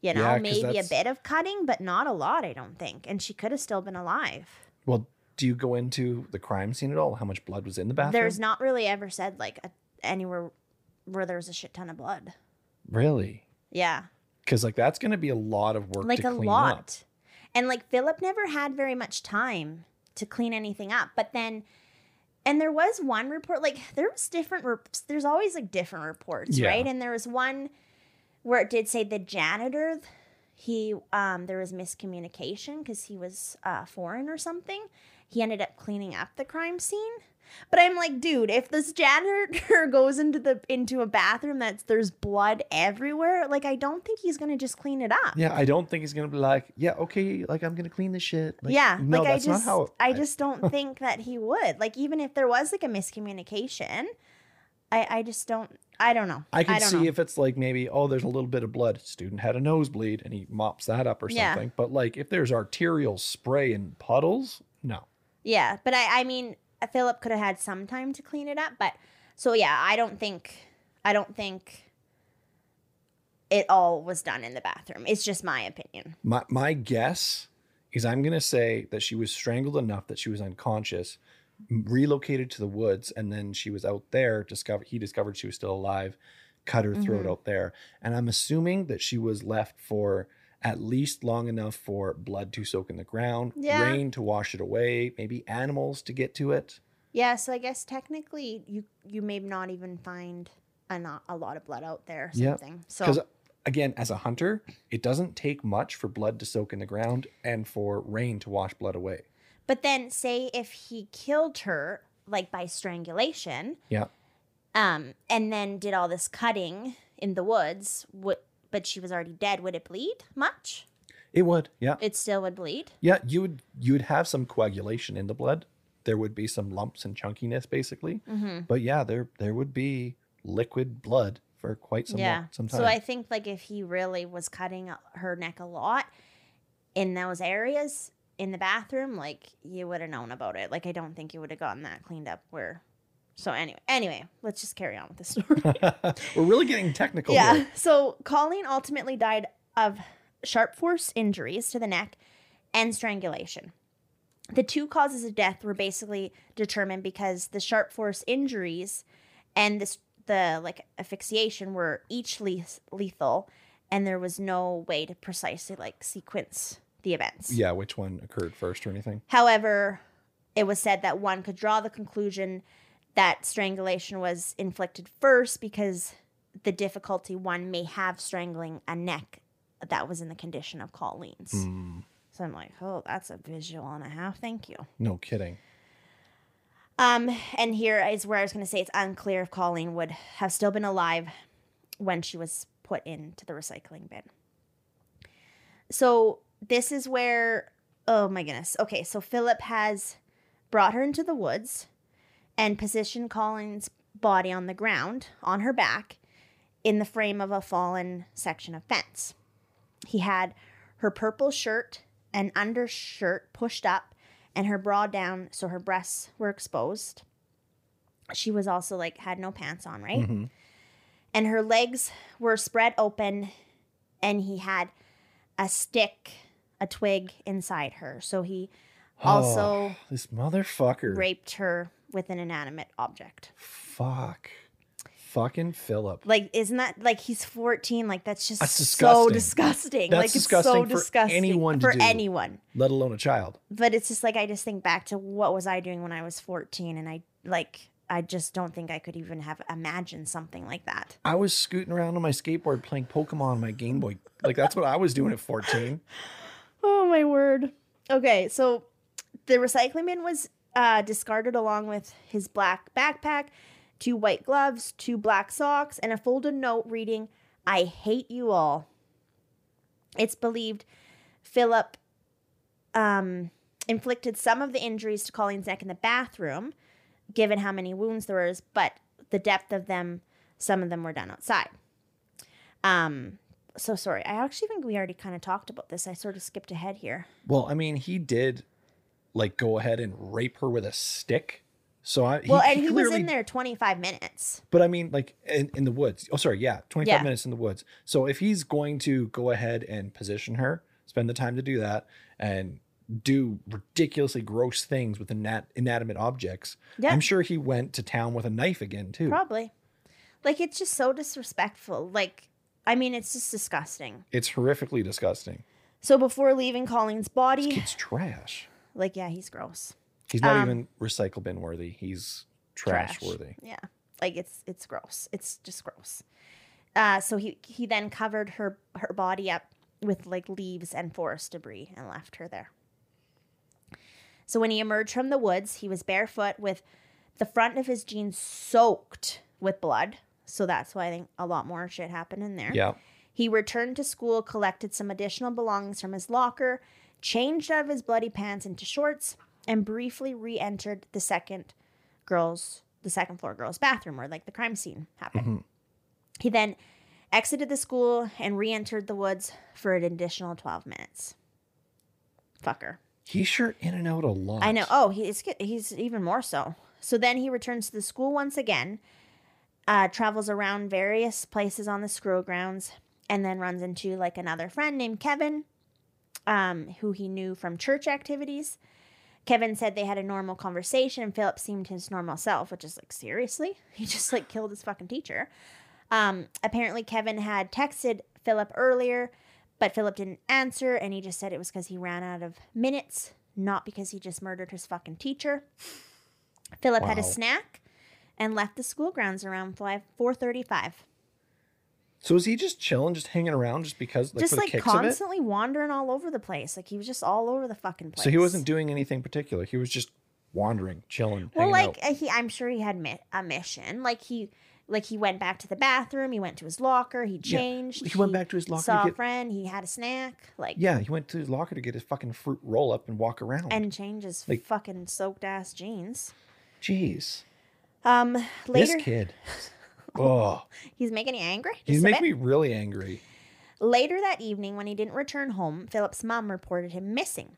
You know, Yeah, maybe a bit of cutting, but not a lot, I don't think. And she could have still been alive. Well, do you go into the crime scene at all? How much blood was in the bathroom? There's not really ever said like a, anywhere where there was a shit ton of blood. really Yeah. because like that's going to be a lot of work like a lot. up. And like Philip never had very much time to clean anything up. But then, and there was one report, like there was different, rep- there's always like different reports, Yeah. right? And there was one where it did say the janitor he um there was miscommunication because he was uh foreign or something. He ended up cleaning up the crime scene. But I'm like, dude, if this janitor goes into the into a bathroom that's there's blood everywhere, like I don't think he's gonna just clean it up. Yeah, I don't think he's gonna be like, yeah, okay, like I'm gonna clean this shit. Like, yeah, no, like that's I just, not how. I just don't think that he would. Like, even if there was like a miscommunication, I, I just don't. I don't know. I could don't see know. if it's like maybe, oh, there's a little bit of blood. Student had a nosebleed and he mops that up or Yeah. something. But like if there's arterial spray and puddles, no. Yeah, but I, I mean, Philip could have had some time to clean it up. But so yeah, I don't think, I don't think it all was done in the bathroom. It's just my opinion. My my guess is I'm gonna say that she was strangled enough that she was unconscious, relocated to the woods, and then she was out there. Discovered he discovered she was still alive, cut her throat Mhm. out there, and I'm assuming that she was left for at least long enough for blood to soak in the ground, Yeah. rain to wash it away, maybe animals to get to it. Yeah, so I guess technically you you may not even find a not a lot of blood out there. Or Yeah. something. So Because again, as a hunter, it doesn't take much for blood to soak in the ground and for rain to wash blood away. But then say if he killed her like by strangulation, Yeah. um, and then did all this cutting in the woods, would but she was already dead, would it bleed much? It would. Yeah. It still would bleed. Yeah, you would you would have some coagulation in the blood. There would be some lumps and chunkiness, basically. Mm-hmm. But yeah, there there would be liquid blood for quite some yeah. some time. So I think like if he really was cutting her neck a lot in those areas in the bathroom, like you would have known about it. Like I don't think you would have gotten that cleaned up where so anyway, anyway, let's just carry on with the story. We're really getting technical yeah. here. So Colleen ultimately died of sharp force injuries to the neck and strangulation. The two causes of death were basically determined because the sharp force injuries and this the like asphyxiation were each le- lethal, and there was no way to precisely like sequence the events. Yeah, which one occurred first or anything? However, it was said that one could draw the conclusion that strangulation was inflicted first because the difficulty one may have strangling a neck that was in the condition of Colleen's. Hmm. So I'm like, oh, that's a visual and a half. Thank you. No kidding. Um, and here is where I was going to say it's unclear if Colleen would have still been alive when she was put into the recycling bin. So this is where, oh my goodness. Okay, so Philip has brought her into the woods and positioned Colleen's body on the ground on her back in the frame of a fallen section of fence. He had her purple shirt and undershirt pushed up and her bra down so her breasts were exposed. She was also like had no pants on, right? Mhm. And her legs were spread open and he had a stick, a twig inside her. So he also Oh, this motherfucker. raped her with an inanimate object. Fuck. Fucking Philip. Like, isn't that like he's 14? Like, that's just That's so disgusting. disgusting. That's like, it's disgusting so for disgusting anyone to for do. anyone. Let alone a child. But it's just like I just think back to what was I doing when I was 14, and I like I just don't think I could even have imagined something like that. I was scooting around on my skateboard playing Pokemon on my Game Boy. Like that's what I was doing at 14. Oh my word. Okay, so the recycling bin was uh, discarded along with his black backpack, two white gloves, two black socks, and a folded note reading, I hate you all. It's believed Philip um, inflicted some of the injuries to Colleen's neck in the bathroom, given how many wounds there was, but the depth of them, some of them were done outside. Um, so sorry. I actually think we already kind of talked about this. I sort of skipped ahead here. Well, I mean, he did like go ahead and rape her with a stick. So I Well, and he was clearly- in there 25 minutes. But I mean, like in, in the woods. Oh, sorry. Yeah. 25 Yeah. minutes in the woods. So if he's going to go ahead and position her, spend the time to do that, and do ridiculously gross things with inat- inanimate objects, Yeah. I'm sure he went to town with a knife again, too. Probably. Like, it's just so disrespectful. Like, I mean, it's just disgusting. It's horrifically disgusting. So before leaving Colleen's body, It's trash. Like, yeah, he's gross. He's not Um, even recycle bin worthy. He's trash, worthy. Yeah. Like it's it's gross. It's just gross. Uh so he he then covered her her body up with like leaves and forest debris and left her there. So when he emerged from the woods, he was barefoot with the front of his jeans soaked with blood. So that's why I think a lot more shit happened in there. Yeah. He returned to school, collected some additional belongings from his locker, changed out of his bloody pants into shorts, and briefly re-entered the second girls, the second floor girls' bathroom where like the crime scene happened. He then exited the school and re-entered the woods for an additional 12 minutes. Fucker. He's sure in and out a lot. I know. Oh, he's he's even more so. So then he returns to the school once again, uh, travels around various places on the school grounds, and then runs into like another friend named Kevin, um, who he knew from church activities. Kevin said they had a normal conversation, and Philip seemed his normal self, which is like seriously, he just like killed his fucking teacher. Um, apparently, Kevin had texted Philip earlier, but Philip didn't answer, and he just said it was because he ran out of minutes, not because he just murdered his fucking teacher. Philip had a snack and left the school grounds around 5 4:35. So is he just chilling, just hanging around, just because, like, just like kicks of it? constantly wandering all over the place. Like he was just all over the fucking place. So he wasn't doing anything particular. He was just wandering, chilling, Well, like out. uh, he, I'm sure he had mi- a mission. Like he, like he went back to the bathroom. He went to his locker. He Yeah, changed. he went back to his locker to Saw a friend. He had a snack. Like Yeah, he went to his locker to get his fucking fruit roll up and walk around. and change his Like- fucking soaked ass jeans. jeez, Um, later this kid. Oh, he's making you angry. he's Just a making me really angry. Later that evening, when he didn't return home, Philip's mom reported him missing.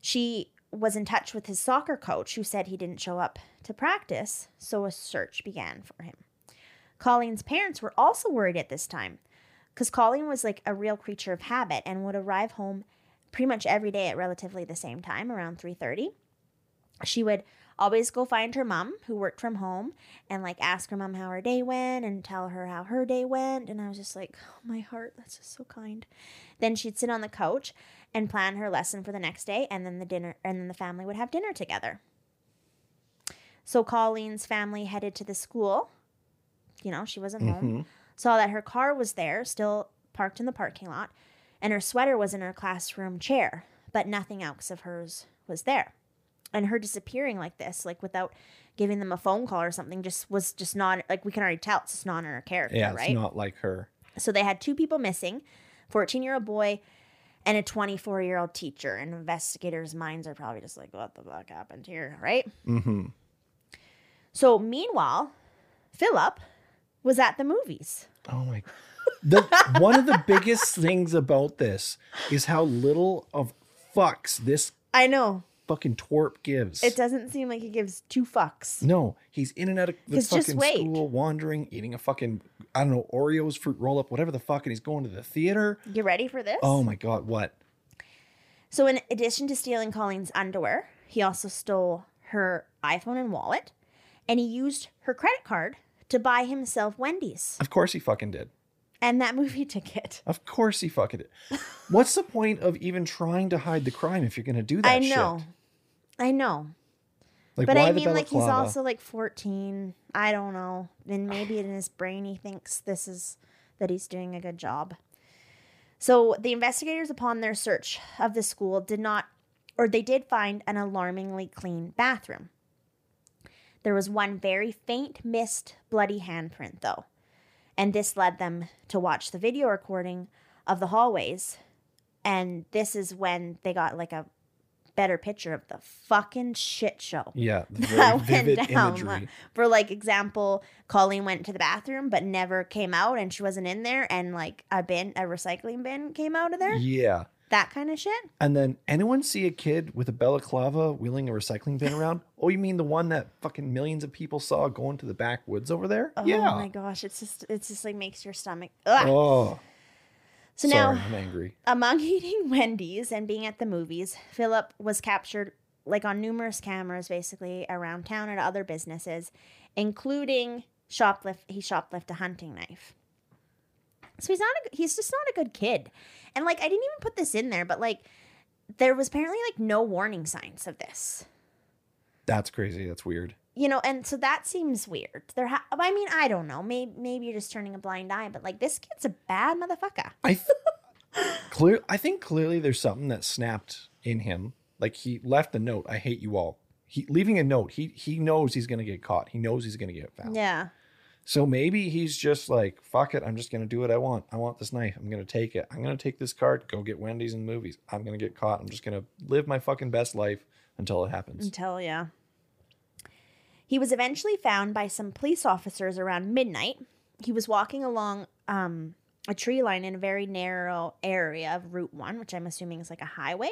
She was in touch with his soccer coach, who said he didn't show up to practice, so a search began for him. Colleen's parents were also worried at this time because Colleen was like a real creature of habit and would arrive home pretty much every day at relatively the same time, around 3:30. She would always go find her mom, who worked from home, and like ask her mom how her day went and tell her how her day went. And I was just like, oh, my heart, that's just so kind. Then she'd sit on the couch and plan her lesson for the next day, and then the dinner, and then the family would have dinner together. So Colleen's family headed to the school. You know, she wasn't home. Mm-hmm. Saw that her car was there, still parked in the parking lot, and her sweater was in her classroom chair, but nothing else of hers was there. And her disappearing like this, like without giving them a phone call or something, just was just not like we can already tell it's just not in her character, Yeah, right? it's not like her. So they had two people missing 14 year old boy and a 24 year old teacher. And investigators' minds are probably just like, what the fuck happened here, right? Mm-hmm. So meanwhile, Philip was at the movies. Oh my. The one of the biggest things about this is how little of fucks this I know. Fucking twerp gives. It doesn't seem like he gives two fucks. No, he's in and out of the 'Cause just fucking wait. school, wandering, eating a fucking I don't know Oreos, fruit roll up, whatever the fuck, and he's going to the theater. You ready for this? Oh my god, what? So, in addition to stealing Colleen's underwear, he also stole her iPhone and wallet, and he used her credit card to buy himself Wendy's Of course he fucking did. And that movie ticket. Of course he fucking did. What's the point of even trying to hide the crime if you're gonna do that I know. shit? I know. Like, But I mean, like, he's also like 14. I don't know. And maybe in his brain, he thinks this is that he's doing a good job. So the investigators, upon their search of the school, did not, or they did find an alarmingly clean bathroom. There was one very faint, missed, bloody handprint, though. And this led them to watch the video recording of the hallways. And this is when they got like a better picture of the fucking shit show Yeah, that vivid went down. imagery. For like example, Colleen went to the bathroom but never came out and she wasn't in there and like a bin a recycling bin came out of there. Yeah. That kind of shit. And then anyone see a kid with a balaclava wheeling a recycling bin around? Oh, you mean the one that fucking millions of people saw going to the backwoods over there? Oh yeah. my gosh, it's just it's just like makes your stomach Ugh. Oh, So sorry, now I'm angry. among eating Wendy's and being at the movies, Philip was captured like on numerous cameras basically around town at other businesses, including shoplift he shoplift a hunting knife. So he's not a, he's just not a good kid. And like I didn't even put this in there, but like there was apparently like no warning signs of this. That's crazy. That's weird. You know, and so that seems weird. There ha- I mean, I don't know. Maybe maybe you're just turning a blind eye, but like this kid's a bad motherfucker. I, th- Clear I think clearly there's something that snapped in him. Like he left a note, I hate you all. He leaving a note, he he knows he's gonna get caught. He knows he's gonna get found. Yeah. So maybe he's just like, fuck it, I'm just gonna do what I want. I want this knife. I'm gonna take it. I'm gonna take this card, go get Wendy's and movies. I'm gonna get caught. I'm just gonna live my fucking best life until it happens. Until, yeah. He was eventually found by some police officers around midnight. He was walking along um, a tree line in a very narrow area of Route 1, which I'm assuming is like a highway,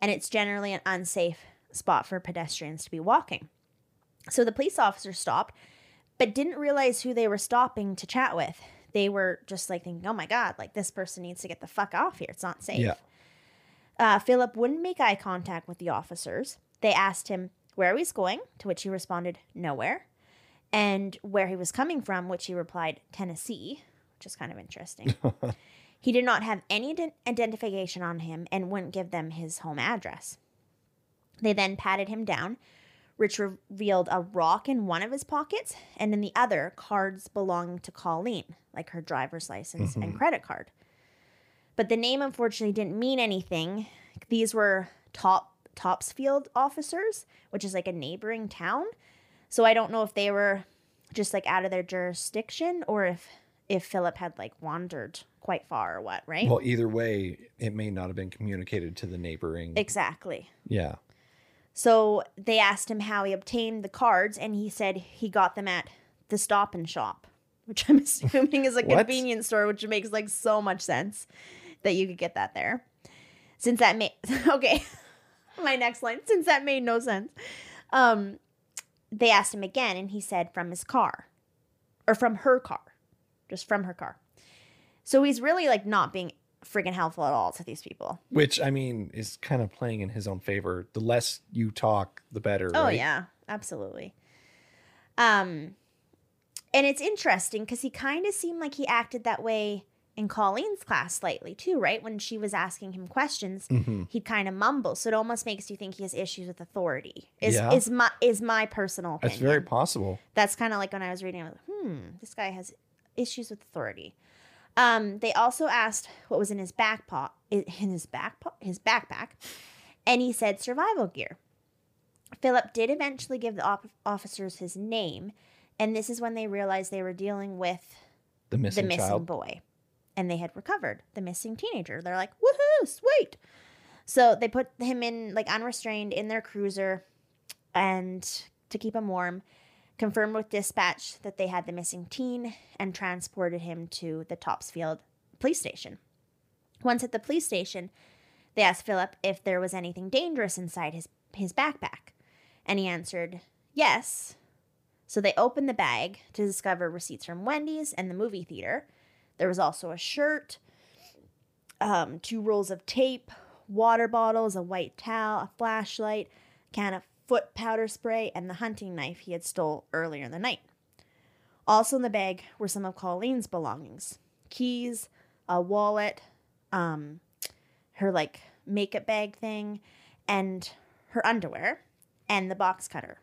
and it's generally an unsafe spot for pedestrians to be walking. So the police officer stopped, but didn't realize who they were stopping to chat with. They were just like thinking, oh my God, like this person needs to get the fuck off here. It's not safe. Yeah. Uh, Philip wouldn't make eye contact with the officers. They asked him where he was going, to which he responded, nowhere, and where he was coming from, which he replied, Tennessee, which is kind of interesting. he did not have any ident- identification on him and wouldn't give them his home address. They then patted him down, which revealed a rock in one of his pockets and in the other, cards belonging to Colleen, like her driver's license and mm-hmm. credit card. But the name unfortunately didn't mean anything. These were top Topsfield officers, which is like a neighboring town. So I don't know if they were just like out of their jurisdiction or if if Philip had like wandered quite far or what, right? Well, either way, it may not have been communicated to the neighboring. exactly. yeah. So they asked him how he obtained the cards, and he said he got them at the Stop and Shop, which I'm assuming is a convenience store, which makes like so much sense that you could get that there. Since that made okay, my next line. Since that made no sense, um, they asked him again, and he said from his car, or from her car, just from her car. So he's really like not being freaking helpful at all to these people. Which I mean is kind of playing in his own favor. The less you talk, the better. Oh right? yeah, absolutely. Um, and it's interesting because he kind of seemed like he acted that way in Colleen's class slightly too, right? When she was asking him questions, Mm-hmm. he'd kind of mumble. So it almost makes you think he has issues with authority. Is Yeah. is my is my personal opinion. That's very possible. That's kind of like when I was reading, I was like, hmm, this guy has issues with authority. Um, they also asked what was in his back pot, in his back pot, his backpack, and he said survival gear. Philip did eventually give the op- officers his name, and this is when they realized they were dealing with The missing, the missing child. boy, and they had recovered the missing teenager. They're like, woohoo, sweet. So they put him in like unrestrained in their cruiser, and to keep him warm, confirmed with dispatch that they had the missing teen and transported him to the Topsfield police station. Once at the police station, they asked Philip if there was anything dangerous inside his, his backpack, and he answered yes. So they opened the bag to discover receipts from Wendy's and the movie theater. There was also a shirt, um, two rolls of tape, water bottles, a white towel, a flashlight, can of foot powder spray, and the hunting knife he had stole earlier in the night. Also in the bag were some of Colleen's belongings: keys, a wallet, um, her like makeup bag thing, and her underwear, and the box cutter.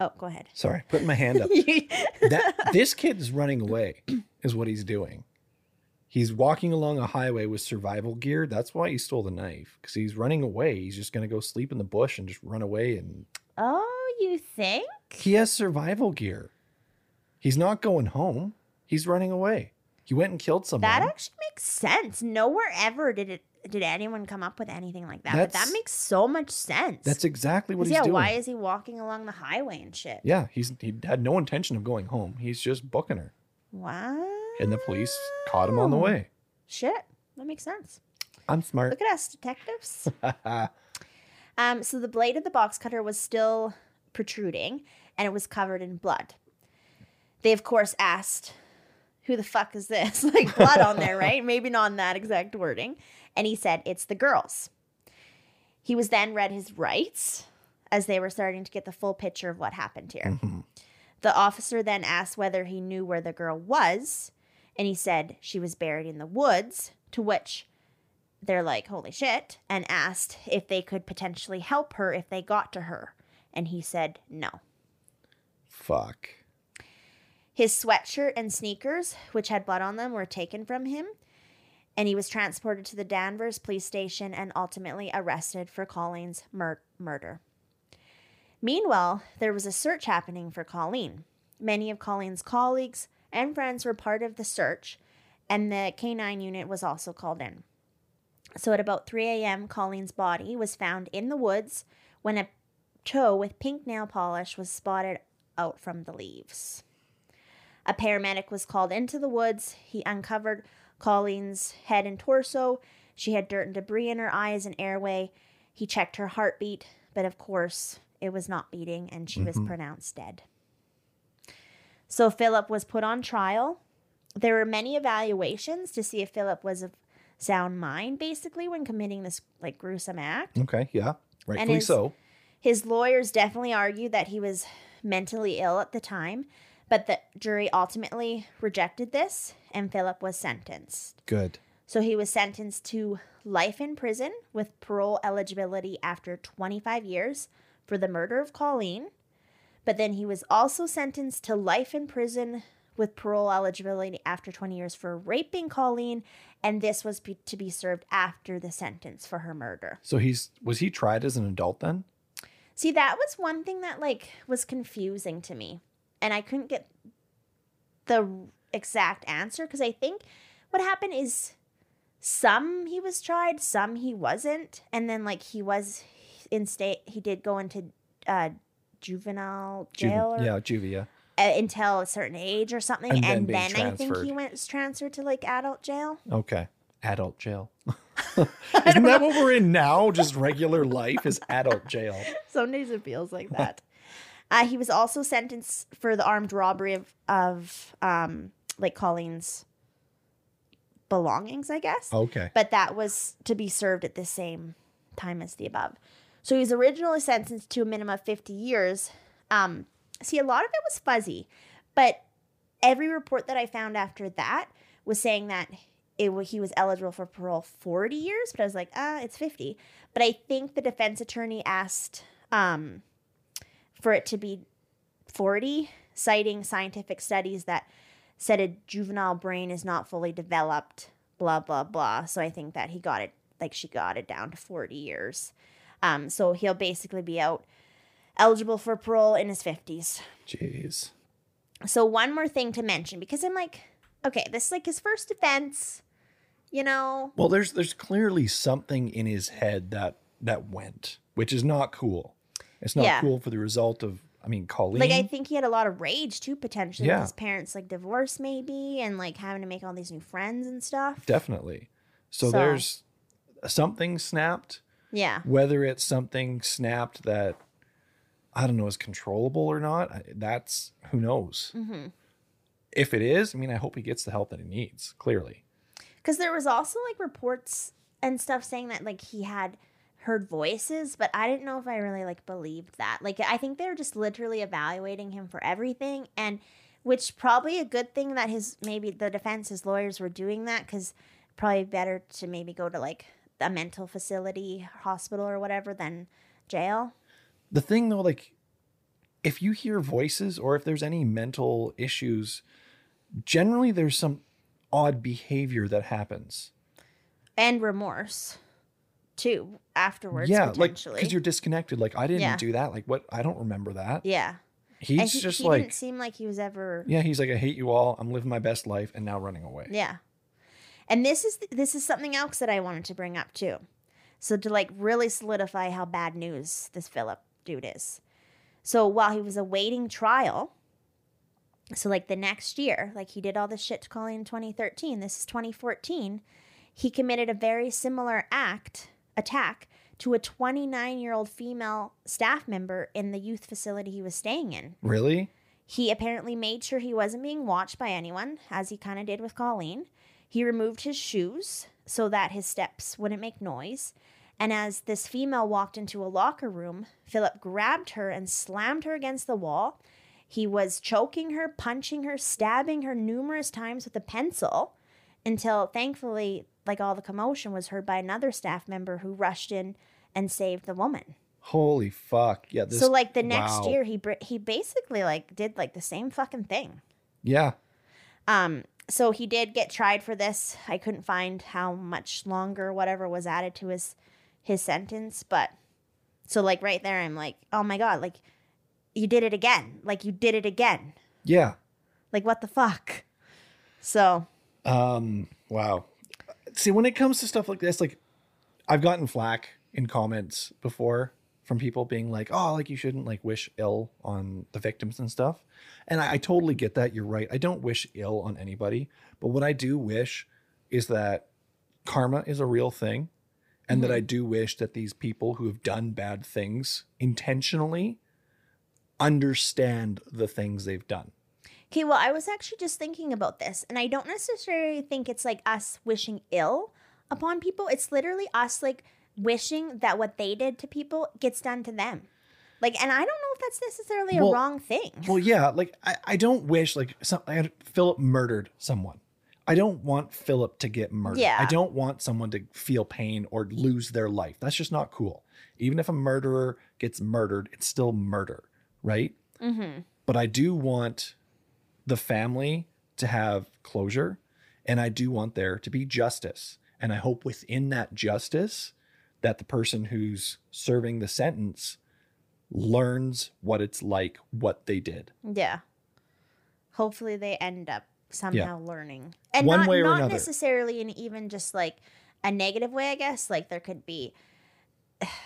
Oh, go ahead. Sorry, putting my hand up. that this kid's running away is what he's doing. He's walking along a highway with survival gear. That's why he stole the knife because he's running away. He's just gonna go sleep in the bush and just run away. And oh, you think? he has survival gear. He's not going home. He's running away. He went and killed someone. That actually makes sense. Nowhere ever did it did anyone come up with anything like that. but that makes so much sense. That's exactly what he's yeah, doing. why is he walking along the highway and shit? yeah, he's he had no intention of going home. He's just booking her, What? And the police caught him on the way. Shit. That makes sense. I'm smart. Look at us, detectives. um, so the blade of the box cutter was still protruding and it was covered in blood. They, of course, asked, Who the fuck is this? like blood on there, right? Maybe not in that exact wording. And he said, It's the girls. He was then read his rights as they were starting to get the full picture of what happened here. The officer then asked whether he knew where the girl was, and he said she was buried in the woods, to which they're like, holy shit, and asked if they could potentially help her if they got to her. And he said no. Fuck. His sweatshirt and sneakers, which had blood on them, were taken from him. and he was transported to the Danvers police station and ultimately arrested for Colleen's mur- murder. Meanwhile, there was a search happening for Colleen. Many of Colleen's colleagues and friends were part of the search, and the K9 unit was also called in. So at about 3 a.m., Colleen's body was found in the woods when a toe with pink nail polish was spotted out from the leaves. A paramedic was called into the woods. He uncovered Colleen's head and torso. She had dirt and debris in her eyes and airway. He checked her heartbeat, but of course, it was not beating and she was mm-hmm. pronounced dead. So Philip was put on trial. There were many evaluations to see if Philip was of sound mind, basically, when committing this like gruesome act. Okay, yeah. Rightfully his- so. His lawyers definitely argued that he was mentally ill at the time, but the jury ultimately rejected this and Philip was sentenced. Good. So he was sentenced to life in prison with parole eligibility after 25 years for the murder of Colleen. But then he was also sentenced to life in prison with parole eligibility after 20 years for raping Colleen. And this was be- to be served after the sentence for her murder. So he's was he tried as an adult then? See, that was one thing that like was confusing to me. And I couldn't get the exact answer because I think what happened is some he was tried, some he wasn't, and then like he was in state he did go into uh juvenile Juve- jail or, yeah, juvie. Yeah. uh, until a certain age or something And and, then then, I think he went transferred to like adult jail. Okay. Adult jail. Isn't that what we're in now? Just regular life is adult jail. Some days it feels like that. uh, he was also sentenced for the armed robbery of, of um, like Colleen's belongings, I guess. Okay. But that was to be served at the same time as the above. So he was originally sentenced to a minimum of 50 years. Um, see, a lot of it was fuzzy, but every report that I found after that was saying that it he was eligible for parole 40 years, but I was like, ah, it's 50. But I think the defense attorney asked um, for it to be 40, citing scientific studies that said a juvenile brain is not fully developed, blah, blah, blah. So I think that he got it, like she got it down to 40 years. Um, so he'll basically be out eligible for parole in his 50s. Jeez. So one more thing to mention because I'm like, okay, this is like his first offense, you know. Well, there's there's clearly something in his head that that went, which is not cool. It's not Yeah. cool for the result of I mean, Colleen. Like I think he had a lot of rage too, potentially. Yeah. His parents like divorced maybe and like having to make all these new friends and stuff. definitely. So, So- there's something snapped, Yeah. whether it's something snapped that I don't know is controllable or not. That's who knows. Mm-hmm. If it is, I mean, I hope he gets the help that he needs. Clearly, Because there was also like reports and stuff saying that like he had heard voices, but I didn't know if I really like believed that. Like I think they're just literally evaluating him for everything, and which probably a good thing that his maybe the defense his lawyers were doing that because probably better to maybe go to like a mental facility, hospital or whatever than jail. the thing though, like if you hear voices or if there's any mental issues, generally there's some odd behavior that happens. and remorse too afterwards yeah, like because you're disconnected. Like I didn't Yeah. do that. Like what? I don't remember that. yeah He's and he, just he like didn't seem like he was ever yeah. He's like I hate you all. I'm living my best life and now running away. yeah and this is this is something else that i wanted to bring up too. So to like really solidify how bad news this philip dude is. So while he was awaiting trial so like the next year like he did all this shit to colleen in 2013 this is 2014 he committed a very similar act attack to a 29 year old female staff member in the youth facility he was staying in. Really? he apparently made sure he wasn't being watched by anyone as he kind of did with colleen he removed his shoes so that his steps wouldn't make noise and as this female walked into a locker room philip grabbed her and slammed her against the wall he was choking her punching her stabbing her numerous times with a pencil until thankfully like all the commotion was heard by another staff member who rushed in and saved the woman Holy fuck! Yeah. This, so like the next wow. year he br- he basically like did like the same fucking thing Yeah. um so he did get tried for this. I couldn't find how much longer, whatever was added to his his sentence, but so like right there, I'm like, oh my god, like you did it again, like you did it again, Yeah. like what the fuck? So Um, wow. See, when it comes to stuff like this, like I've gotten flack in comments before from people being like, "Oh, like you shouldn't like wish ill on the victims and stuff." And I, I totally get that. You're right. I don't wish ill on anybody, but what I do wish is that karma is a real thing, and that I mm-hmm. do wish that these people who have done bad things intentionally understand the things they've done. Okay, well, I was actually just thinking about this, and I don't necessarily think it's like us wishing ill upon people. It's literally us like wishing that what they did to people gets done to them. Like, and I don't know if that's necessarily Well- a wrong thing. Well, yeah, like I, I don't wish like some I Philip murdered someone. I don't want Philip to get murdered. Yeah. I don't want someone to feel pain or lose their life. That's just not cool. Even if a murderer gets murdered, it's still murder, right? mm-hmm. But I do want the family to have closure and I do want there to be justice. And I hope within that justice that the person who's serving the sentence learns what it's like, what they did. Yeah. Hopefully, they end up somehow learning, and One not, way or not another. necessarily in even just like a negative way. I guess like there could be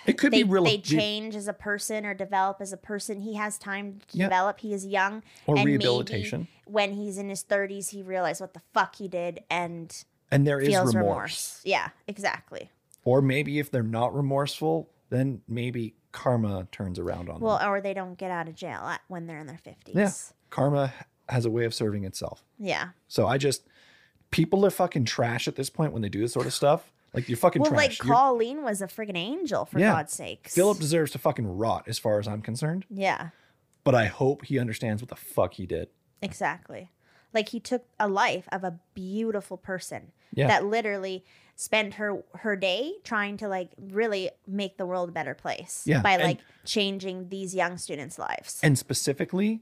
It could they, be real they change as a person or develop as a person. He has time to Yeah. develop. He is young. Or and maybe rehabilitation. when he's in his 30s, he realized what the fuck he did and and there is remorse. remorse. Yeah, exactly. Or maybe if they're not remorseful, then maybe karma turns around on Well, them. Well, or they don't get out of jail at, when they're in their 50s. Yeah. Karma has a way of serving itself. Yeah. So I just people are fucking trash at this point when they do this sort of stuff. Like you're fucking Well, like. You're- Colleen was a friggin' angel, for Yeah. God's sakes. Philip deserves to fucking rot as far as I'm concerned. Yeah, But I hope he understands what the fuck he did. exactly. Like he took a life of a beautiful person Yeah. that literally spent her her day trying to like really make the world a better place Yeah, by and- like changing these young students' lives. And specifically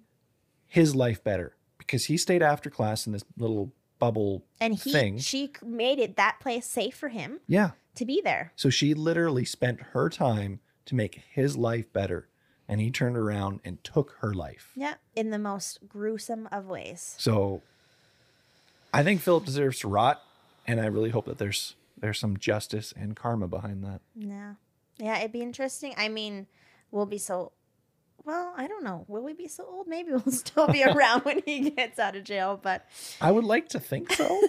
his life better because he stayed after class in this little bubble And he thing. she made it that place safe for him yeah. to be there. So she literally spent her time to make his life better. And he turned around and took her life. Yeah, in the most gruesome of ways. So I think Philip deserves to rot. And I really hope that there's there's some justice and karma behind that. Yeah. Yeah, it'd be interesting. I mean, we'll be so well, I don't know. Will we be so old? Maybe we'll still be around when he gets out of jail, but I would like to think so.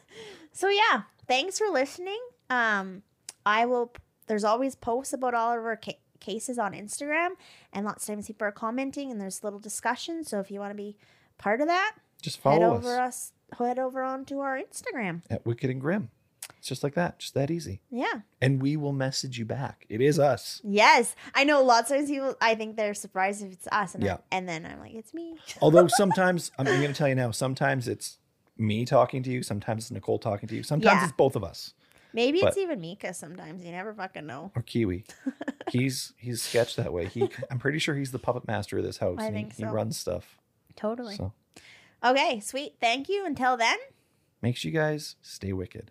so yeah, thanks for listening. Um I will there's always posts about all of our ca- cases on Instagram and lots of times people are commenting and there's little discussion, so if you want to be part of that, Just head follow over us us head over onto our Instagram. at Wicked and Grim. It's just like that, just that easy. Yeah. And we will message you back. It is us. Yes, I know. Lots of times people, I think they're surprised if it's us, and, I- Yeah. and then I'm like, it's me. Although sometimes, I'm going to tell you now, sometimes it's me talking to you, sometimes it's Nicole talking to you, sometimes Yeah. it's both of us. Maybe But- it's even Mika. Sometimes you never fucking know. or Kiwi. he's he's sketched that way. He I'm pretty sure he's the puppet master of this house. I he- think he, so. runs stuff. Totally. So Okay, sweet. Thank you. Until then. make sure you guys stay wicked.